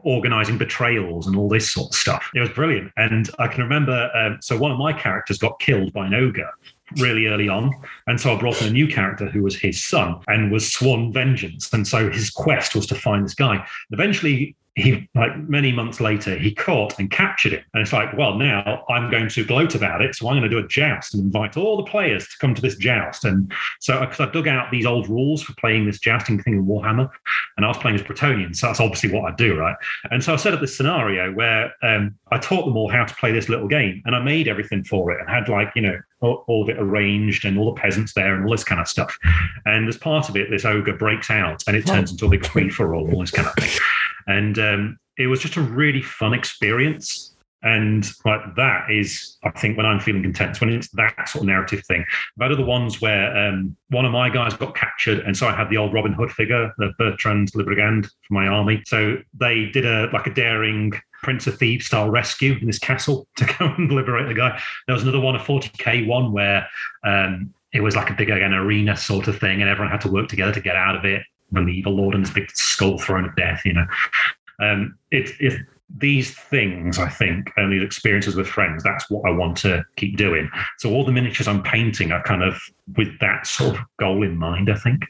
organizing betrayals and all this sort of stuff. It was brilliant. And I can remember, um, so one of my characters got killed by an ogre really early on. And so I brought in a new character who was his son and was sworn vengeance. And so his quest was to find this guy. Eventually, he like many months later he caught and captured it and it's like well now i'm going to gloat about it so i'm going to do a joust and invite all the players to come to this joust. And so because i dug out these old rules for playing this jousting thing in warhammer and i was playing as bretonnian so that's obviously what i do right? And so i set up this scenario where um, i taught them all how to play this little game and i made everything for it and had like you know all, all of it arranged and all the peasants there and all this kind of stuff. And as part of it this ogre breaks out and it turns into a big free for all all this kind of thing and um, it was just a really fun experience. And like that is, I think, when I'm feeling content, when it's that sort of narrative thing. About other ones where um, one of my guys got captured, and so I had the old Robin Hood figure, the Bertrand Le Brigand for my army. So they did a like a daring Prince of Thieves style rescue in this castle to go and liberate the guy. There was another one, a 40k one, where um, it was like a big again arena sort of thing, and everyone had to work together to get out of it when the evil lord and his big skull throne at death, you know. Um, it, if these things, I think, and these experiences with friends, that's what I want to keep doing. So all the miniatures I'm painting are kind of with that sort of goal in mind, I think.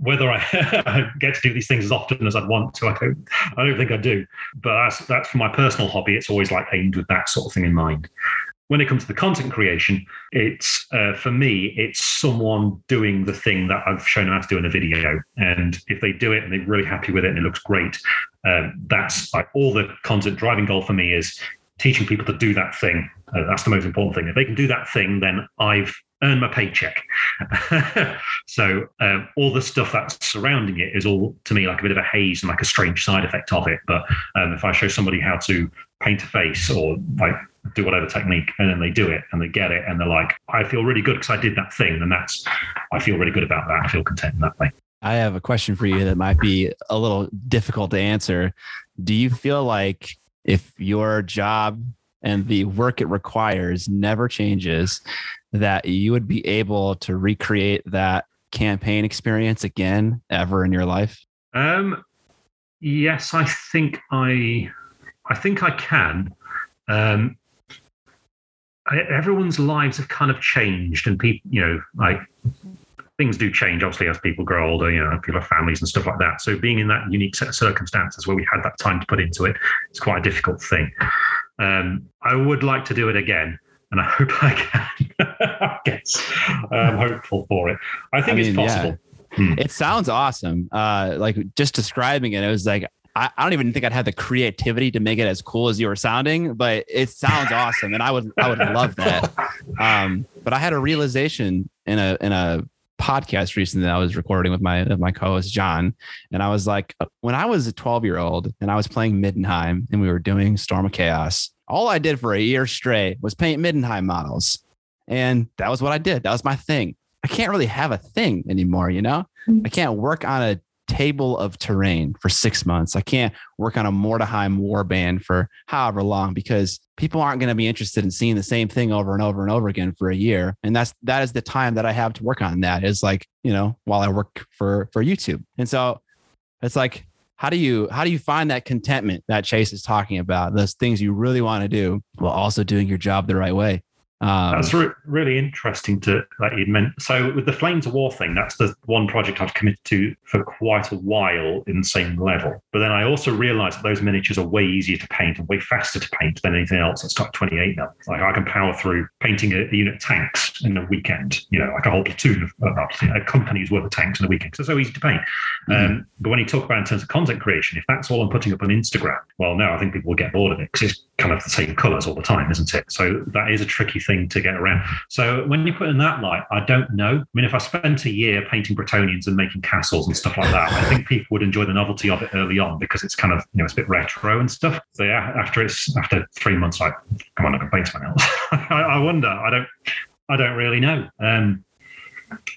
Whether I get to do these things as often as I'd want to, I don't, I don't think I do. But that's that's for my personal hobby. It's always like aimed with that sort of thing in mind when it comes to the content creation, it's uh, for me, it's someone doing the thing that I've shown them how to do in a video. And if they do it and they're really happy with it and it looks great, um, that's like all the content driving goal for me is teaching people to do that thing. Uh, that's the most important thing. If they can do that thing, then I've earned my paycheck. so um, all the stuff that's surrounding it is all to me like a bit of a haze and like a strange side effect of it. But um, if I show somebody how to paint a face or like do whatever technique and then they do it and they get it and they're like i feel really good because i did that thing and that's i feel really good about that. I feel content in that way. I have a question for you that might be a little difficult to answer. Do you feel like if your job and the work it requires never changes that you would be able to recreate that campaign experience again ever in your life? Um yes i think i i think i can. Um everyone's lives have kind of changed, and people, you know, like things do change obviously as people grow older you know people have families and stuff like that. So being in that unique set of circumstances where we had that time to put into it it's quite a difficult thing. Um, i would like to do it again and i hope i can. I guess. I'm hopeful for it. I think I mean, it's possible. Yeah. hmm. it sounds awesome. Uh, like just describing it it was like I, I don't even think I'd have the creativity to make it as cool as you were sounding, but it sounds awesome, and I would I would love that. Um, but I had a realization in a in a podcast recently that I was recording with my with my co-host John, and I was like, when I was a 12 year old and I was playing Middenheim and we were doing Storm of Chaos, all I did for a year straight was paint Middenheim models, and that was what I did. That was my thing. I can't really have a thing anymore, you know. I can't work on a table of terrain for six months. I can't work on a Mordheim warband for however long because people aren't going to be interested in seeing the same thing over and over and over again for a year. And that's that is the time that I have to work on that is like, you know, while I work for for YouTube. And so it's like how do you how do you find that contentment that Chase is talking about? Those things you really want to do while also doing your job the right way. Um, that's re- really interesting to that you meant. So with the Flames of War thing, that's the one project I've committed to for quite a while in the same level. But then I also realized that those miniatures are way easier to paint and way faster to paint than anything else that's got 28 mil. Like I can power through painting a, a unit of tanks in a weekend, you know, like a whole platoon of, of a company's worth of tanks in a weekend. So it's so easy to paint. Mm-hmm. Um, but when you talk about in terms of content creation, if that's all I'm putting up on Instagram, well, no, I think people will get bored of it because it's kind of the same colors all the time, isn't it? So that is a tricky thing to get around. So when you put in that light, I don't know. I mean, if I spent a year painting Bretonnians and making castles and stuff like that, I think people would enjoy the novelty of it early on because it's kind of you know it's a bit retro and stuff. So yeah, after it's after three months, like come on, I can paint something else. I, I, wonder. I don't. I don't really know. Um,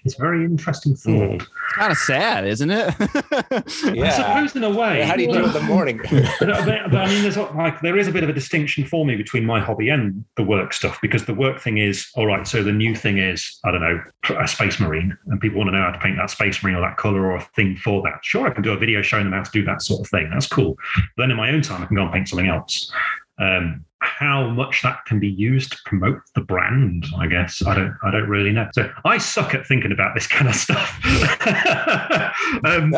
it's a very interesting thought. Mm. Kind of sad, isn't it? yeah. I suppose in a way. How do you do it in the morning? but, but, I mean, there's like there is a bit of a distinction for me between my hobby and the work stuff because the work thing is all right. So the new thing is I don't know a space marine, and people want to know how to paint that space marine or that color or a thing for that. Sure, I can do a video showing them how to do that sort of thing. That's cool. But then in my own time, I can go and paint something else. Um, how much that can be used to promote the brand, I guess I don't I don't really know. So I suck at thinking about this kind of stuff um,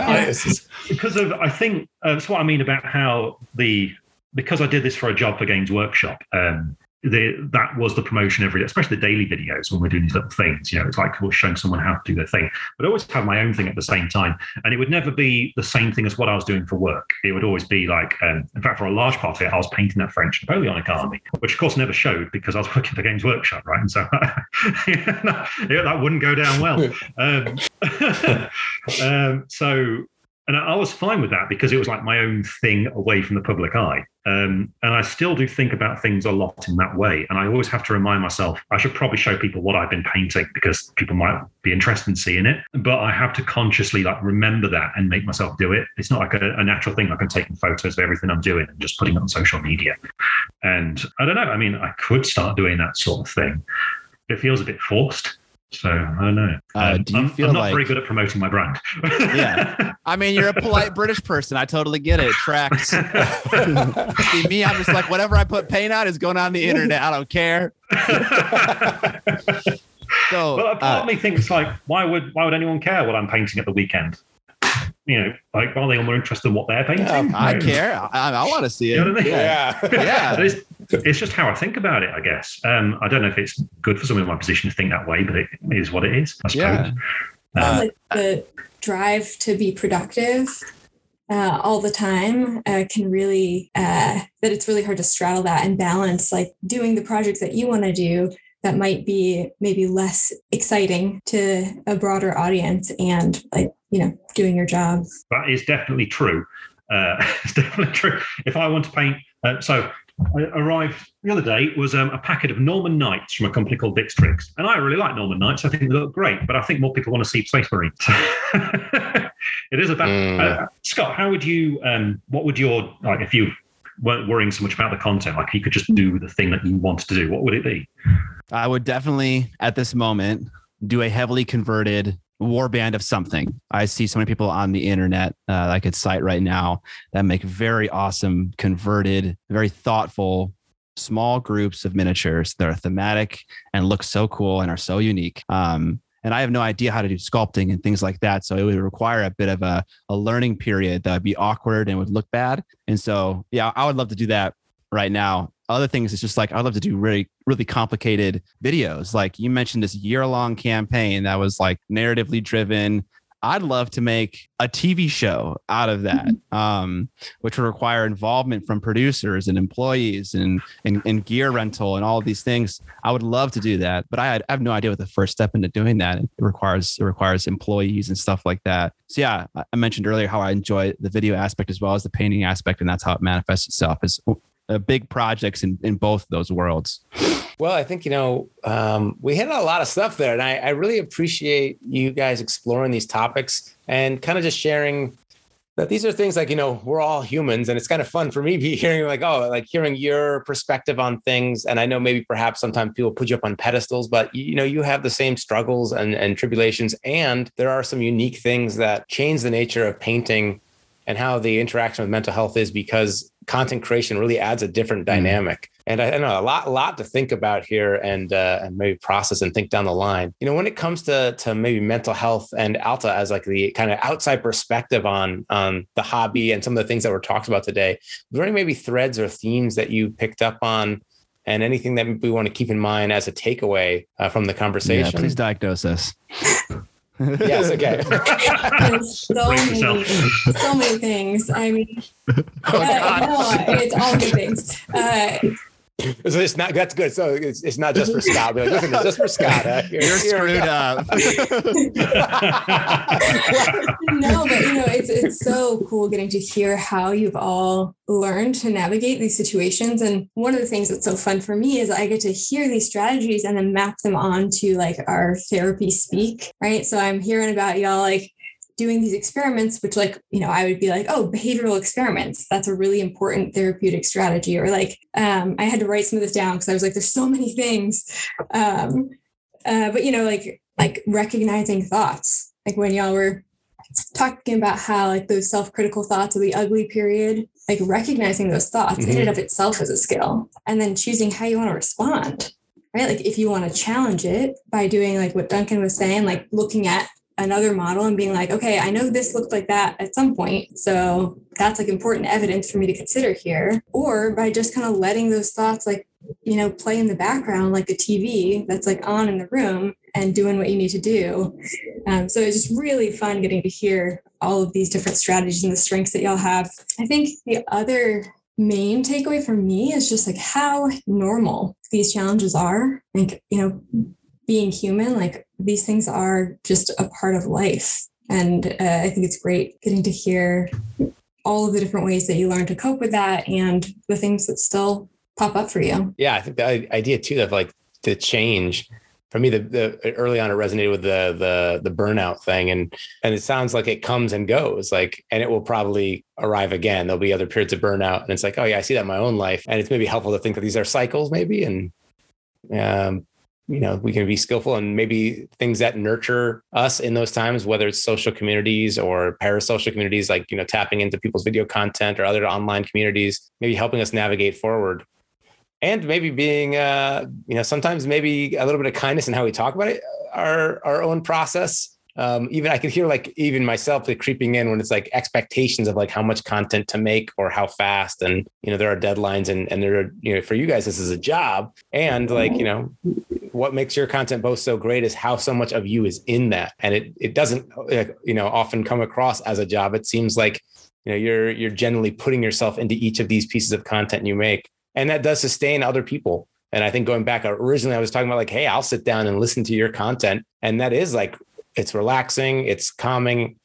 because of I think uh, that's what I mean about how the because I did this for a job for Games Workshop. Um, that was the promotion every day, especially the daily videos when we're doing these little things. You know, it's like we're showing someone how to do their thing. But I always have my own thing at the same time. And it would never be the same thing as what I was doing for work. It would always be like, um, in fact, for a large part of it, I was painting that French Napoleonic army, which of course never showed because I was working for Games Workshop, right? And so that wouldn't go down well. Um, um, so and I was fine with that because it was like my own thing away from the public eye. Um, and I still do think about things a lot in that way. And I always have to remind myself I should probably show people what I've been painting because people might be interested in seeing it. But I have to consciously like remember that and make myself do it. It's not like a, a natural thing like I'm taking photos of everything I'm doing and just putting it on social media. And I don't know. I mean, I could start doing that sort of thing. It feels a bit forced. So I don't know. Uh, um, do you I'm, feel I'm not like, very good at promoting my brand. yeah, I mean, you're a polite British person. I totally get it. it tracks. See me, I'm just like whatever I put paint on is going on the internet. I don't care. so, well, part uh, of me thinks like, why would why would anyone care what I'm painting at the weekend? you know, like are they all more interested in what they're painting? Yeah, I care. I, I want to see it. You know I mean? Yeah, yeah. it's, it's, just how I think about it. I guess. Um, I don't know if it's good for someone in my position to think that way, but it is what it is. I suppose. Yeah. Uh, like the drive to be productive uh, all the time uh, can really uh, that it's really hard to straddle that and balance like doing the projects that you want to do that might be maybe less exciting to a broader audience and like you know doing your job that is definitely true uh, it's definitely true if i want to paint uh, so I arrived the other day was um, a packet of Norman Knights from a company called Victrix. And I really like Norman Knights. I think they look great, but I think more people want to see Space Marines. it is about mm. uh, Scott. How would you? Um, what would your like if you weren't worrying so much about the content? Like you could just do the thing that you wanted to do. What would it be? I would definitely, at this moment, do a heavily converted warband of something. I see so many people on the internet uh, I could cite right now that make very awesome, converted, very thoughtful, small groups of miniatures that are thematic and look so cool and are so unique. Um, and I have no idea how to do sculpting and things like that. So it would require a bit of a, a learning period that would be awkward and would look bad. And so, yeah, I would love to do that right now other things it's just like i love to do really really complicated videos like you mentioned this year long campaign that was like narratively driven I'd love to make a TV show out of that, um, which would require involvement from producers and employees and, and, and gear rental and all of these things. I would love to do that, but I, had, I have no idea what the first step into doing that. It requires it requires employees and stuff like that. So yeah, I mentioned earlier how I enjoy the video aspect as well as the painting aspect, and that's how it manifests itself as uh, big projects in, in both those worlds. Well, I think, you know, um, we hit a lot of stuff there. And I, I really appreciate you guys exploring these topics and kind of just sharing that these are things like, you know, we're all humans. And it's kind of fun for me to be hearing like, oh, like hearing your perspective on things. And I know maybe perhaps sometimes people put you up on pedestals, but you know, you have the same struggles and, and tribulations. And there are some unique things that change the nature of painting and how the interaction with mental health is because content creation really adds a different mm. dynamic. And I, I, know a lot, a lot to think about here, and uh, and maybe process and think down the line. You know, when it comes to to maybe mental health and Alta as like the kind of outside perspective on on the hobby and some of the things that were talked about today, there any maybe threads or themes that you picked up on? And anything that we want to keep in mind as a takeaway uh, from the conversation? Yeah, please diagnose us. yes, okay. so many, so many things. I mean, oh, uh, no, it's all good things. Uh, so it's not that's good. So it's, it's not just for Scott. But listen, it's just for Scott. Huh? You're screwed up. no, but you know, it's it's so cool getting to hear how you've all learned to navigate these situations. And one of the things that's so fun for me is I get to hear these strategies and then map them onto like our therapy speak. Right. So I'm hearing about y'all like doing these experiments, which like, you know, I would be like, oh, behavioral experiments. That's a really important therapeutic strategy. Or like, um, I had to write some of this down because I was like, there's so many things. Um, uh, but you know, like like recognizing thoughts, like when y'all were talking about how like those self-critical thoughts of the ugly period, like recognizing those thoughts mm-hmm. in and of itself is a skill, and then choosing how you want to respond. Right. Like if you want to challenge it by doing like what Duncan was saying, like looking at another model and being like, okay, I know this looked like that at some point. So that's like important evidence for me to consider here. Or by just kind of letting those thoughts like, you know, play in the background like a TV that's like on in the room and doing what you need to do. Um, so it's just really fun getting to hear all of these different strategies and the strengths that y'all have. I think the other main takeaway for me is just like how normal these challenges are. Like, you know, being human, like these things are just a part of life. And uh, I think it's great getting to hear all of the different ways that you learn to cope with that and the things that still pop up for you. Yeah, I think the idea too of like the change for me, the, the early on it resonated with the the the burnout thing, and and it sounds like it comes and goes, like, and it will probably arrive again. There'll be other periods of burnout, and it's like, oh yeah, I see that in my own life, and it's maybe helpful to think that these are cycles, maybe, and um, you know we can be skillful and maybe things that nurture us in those times whether it's social communities or parasocial communities like you know tapping into people's video content or other online communities maybe helping us navigate forward. And maybe being uh you know sometimes maybe a little bit of kindness in how we talk about it our our own process um, even I could hear like even myself like creeping in when it's like expectations of like how much content to make or how fast, and you know there are deadlines, and and there are you know for you guys this is a job, and like you know what makes your content both so great is how so much of you is in that, and it it doesn't you know often come across as a job. It seems like you know you're you're generally putting yourself into each of these pieces of content you make, and that does sustain other people. And I think going back originally, I was talking about like, hey, I'll sit down and listen to your content. And that is like it's relaxing, it's calming,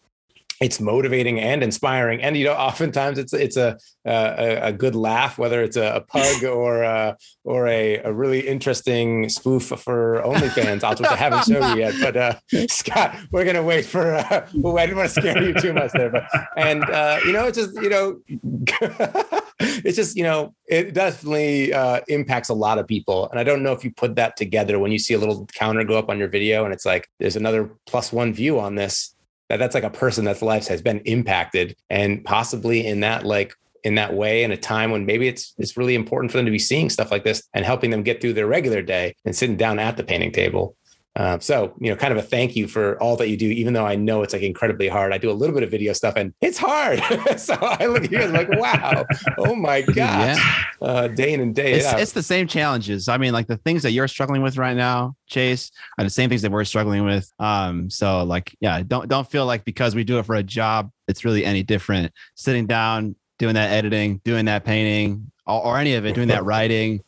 it's motivating and inspiring. And you know, oftentimes it's it's a a, a good laugh, whether it's a, a pug or a, or a, a really interesting spoof for OnlyFans, which I haven't shown you yet. But uh, Scott, we're gonna wait for. Uh, well, I didn't want to scare you too much there, but and uh, you know, it's just you know. it's just you know it definitely uh, impacts a lot of people and i don't know if you put that together when you see a little counter go up on your video and it's like there's another plus one view on this that that's like a person that's life has been impacted and possibly in that like in that way in a time when maybe it's it's really important for them to be seeing stuff like this and helping them get through their regular day and sitting down at the painting table Um, so, you know, kind of a thank you for all that you do, even though I know it's like incredibly hard. I do a little bit of video stuff and it's hard. so I look at you and I'm like, wow, oh my God, yeah. uh, day in and day it's, out. It's the same challenges. I mean, like the things that you're struggling with right now, Chase, are the same things that we're struggling with. Um, so like, yeah, don't don't feel like because we do it for a job, it's really any different. Sitting down, doing that editing, doing that painting, or, or any of it, doing that writing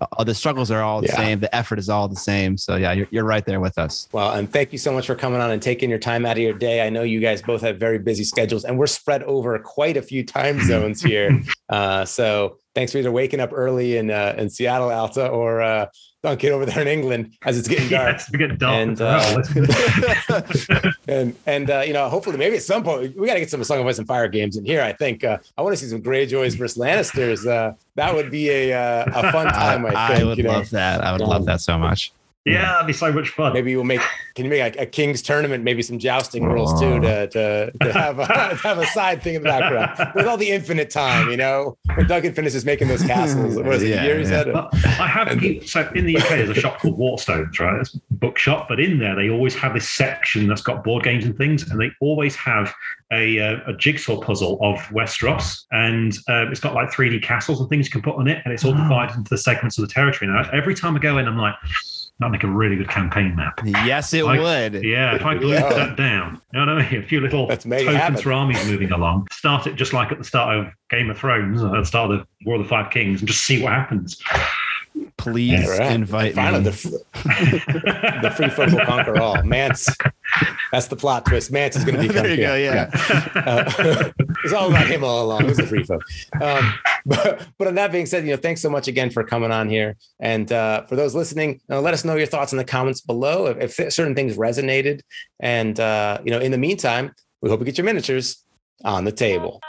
uh, the struggles are all the yeah. same. The effort is all the same. So yeah, you're, you're right there with us. Well, and thank you so much for coming on and taking your time out of your day. I know you guys both have very busy schedules and we're spread over quite a few time zones here. uh, so thanks for either waking up early in, uh, in Seattle, Alta, or uh, Duncan over there in England as it's getting dark. Yes, we get dark. And uh, and, and uh, you know, hopefully, maybe at some point we got to get some Song of Ice and Fire games in here. I think uh, I want to see some Greyjoys versus Lannisters. Uh, that would be a uh, a fun time. I, I, think, I would you know? love that. I would um, love that so much. Yeah, that'd be so much fun. Maybe we'll make. Can you make a, a King's tournament? Maybe some jousting rules too to to, to have a, have a side thing in the background with all the infinite time. You know, when Duncan finishes making those castles. What was it? Yeah, years yeah. I have so in the UK there's a shop called Waterstones, right? It's a bookshop, but in there they always have this section that's got board games and things, and they always have a, uh, a jigsaw puzzle of Westeros, and uh, it's got like 3D castles and things you can put on it, and it's all divided into the segments of the territory. Now, every time I go in, I'm like That'd make a really good campaign map. Yes, it I, would. Yeah, if I glued yeah. that down, you know what I mean? A few little tokens for armies moving along. Start it just like at the start of Game of Thrones, at the start of the War of the Five Kings, and just see what happens. Please yeah, right. invite Finally, me. The, the free folk will conquer all. Mance, that's the plot twist. Mance is going to be. there you go. Yeah, yeah. Uh, it's all about him all along. It was the free folk. Um, but, but on that being said, you know, thanks so much again for coming on here. And uh, for those listening, uh, let us know your thoughts in the comments below if, if certain things resonated. And uh, you know, in the meantime, we hope you get your miniatures on the table.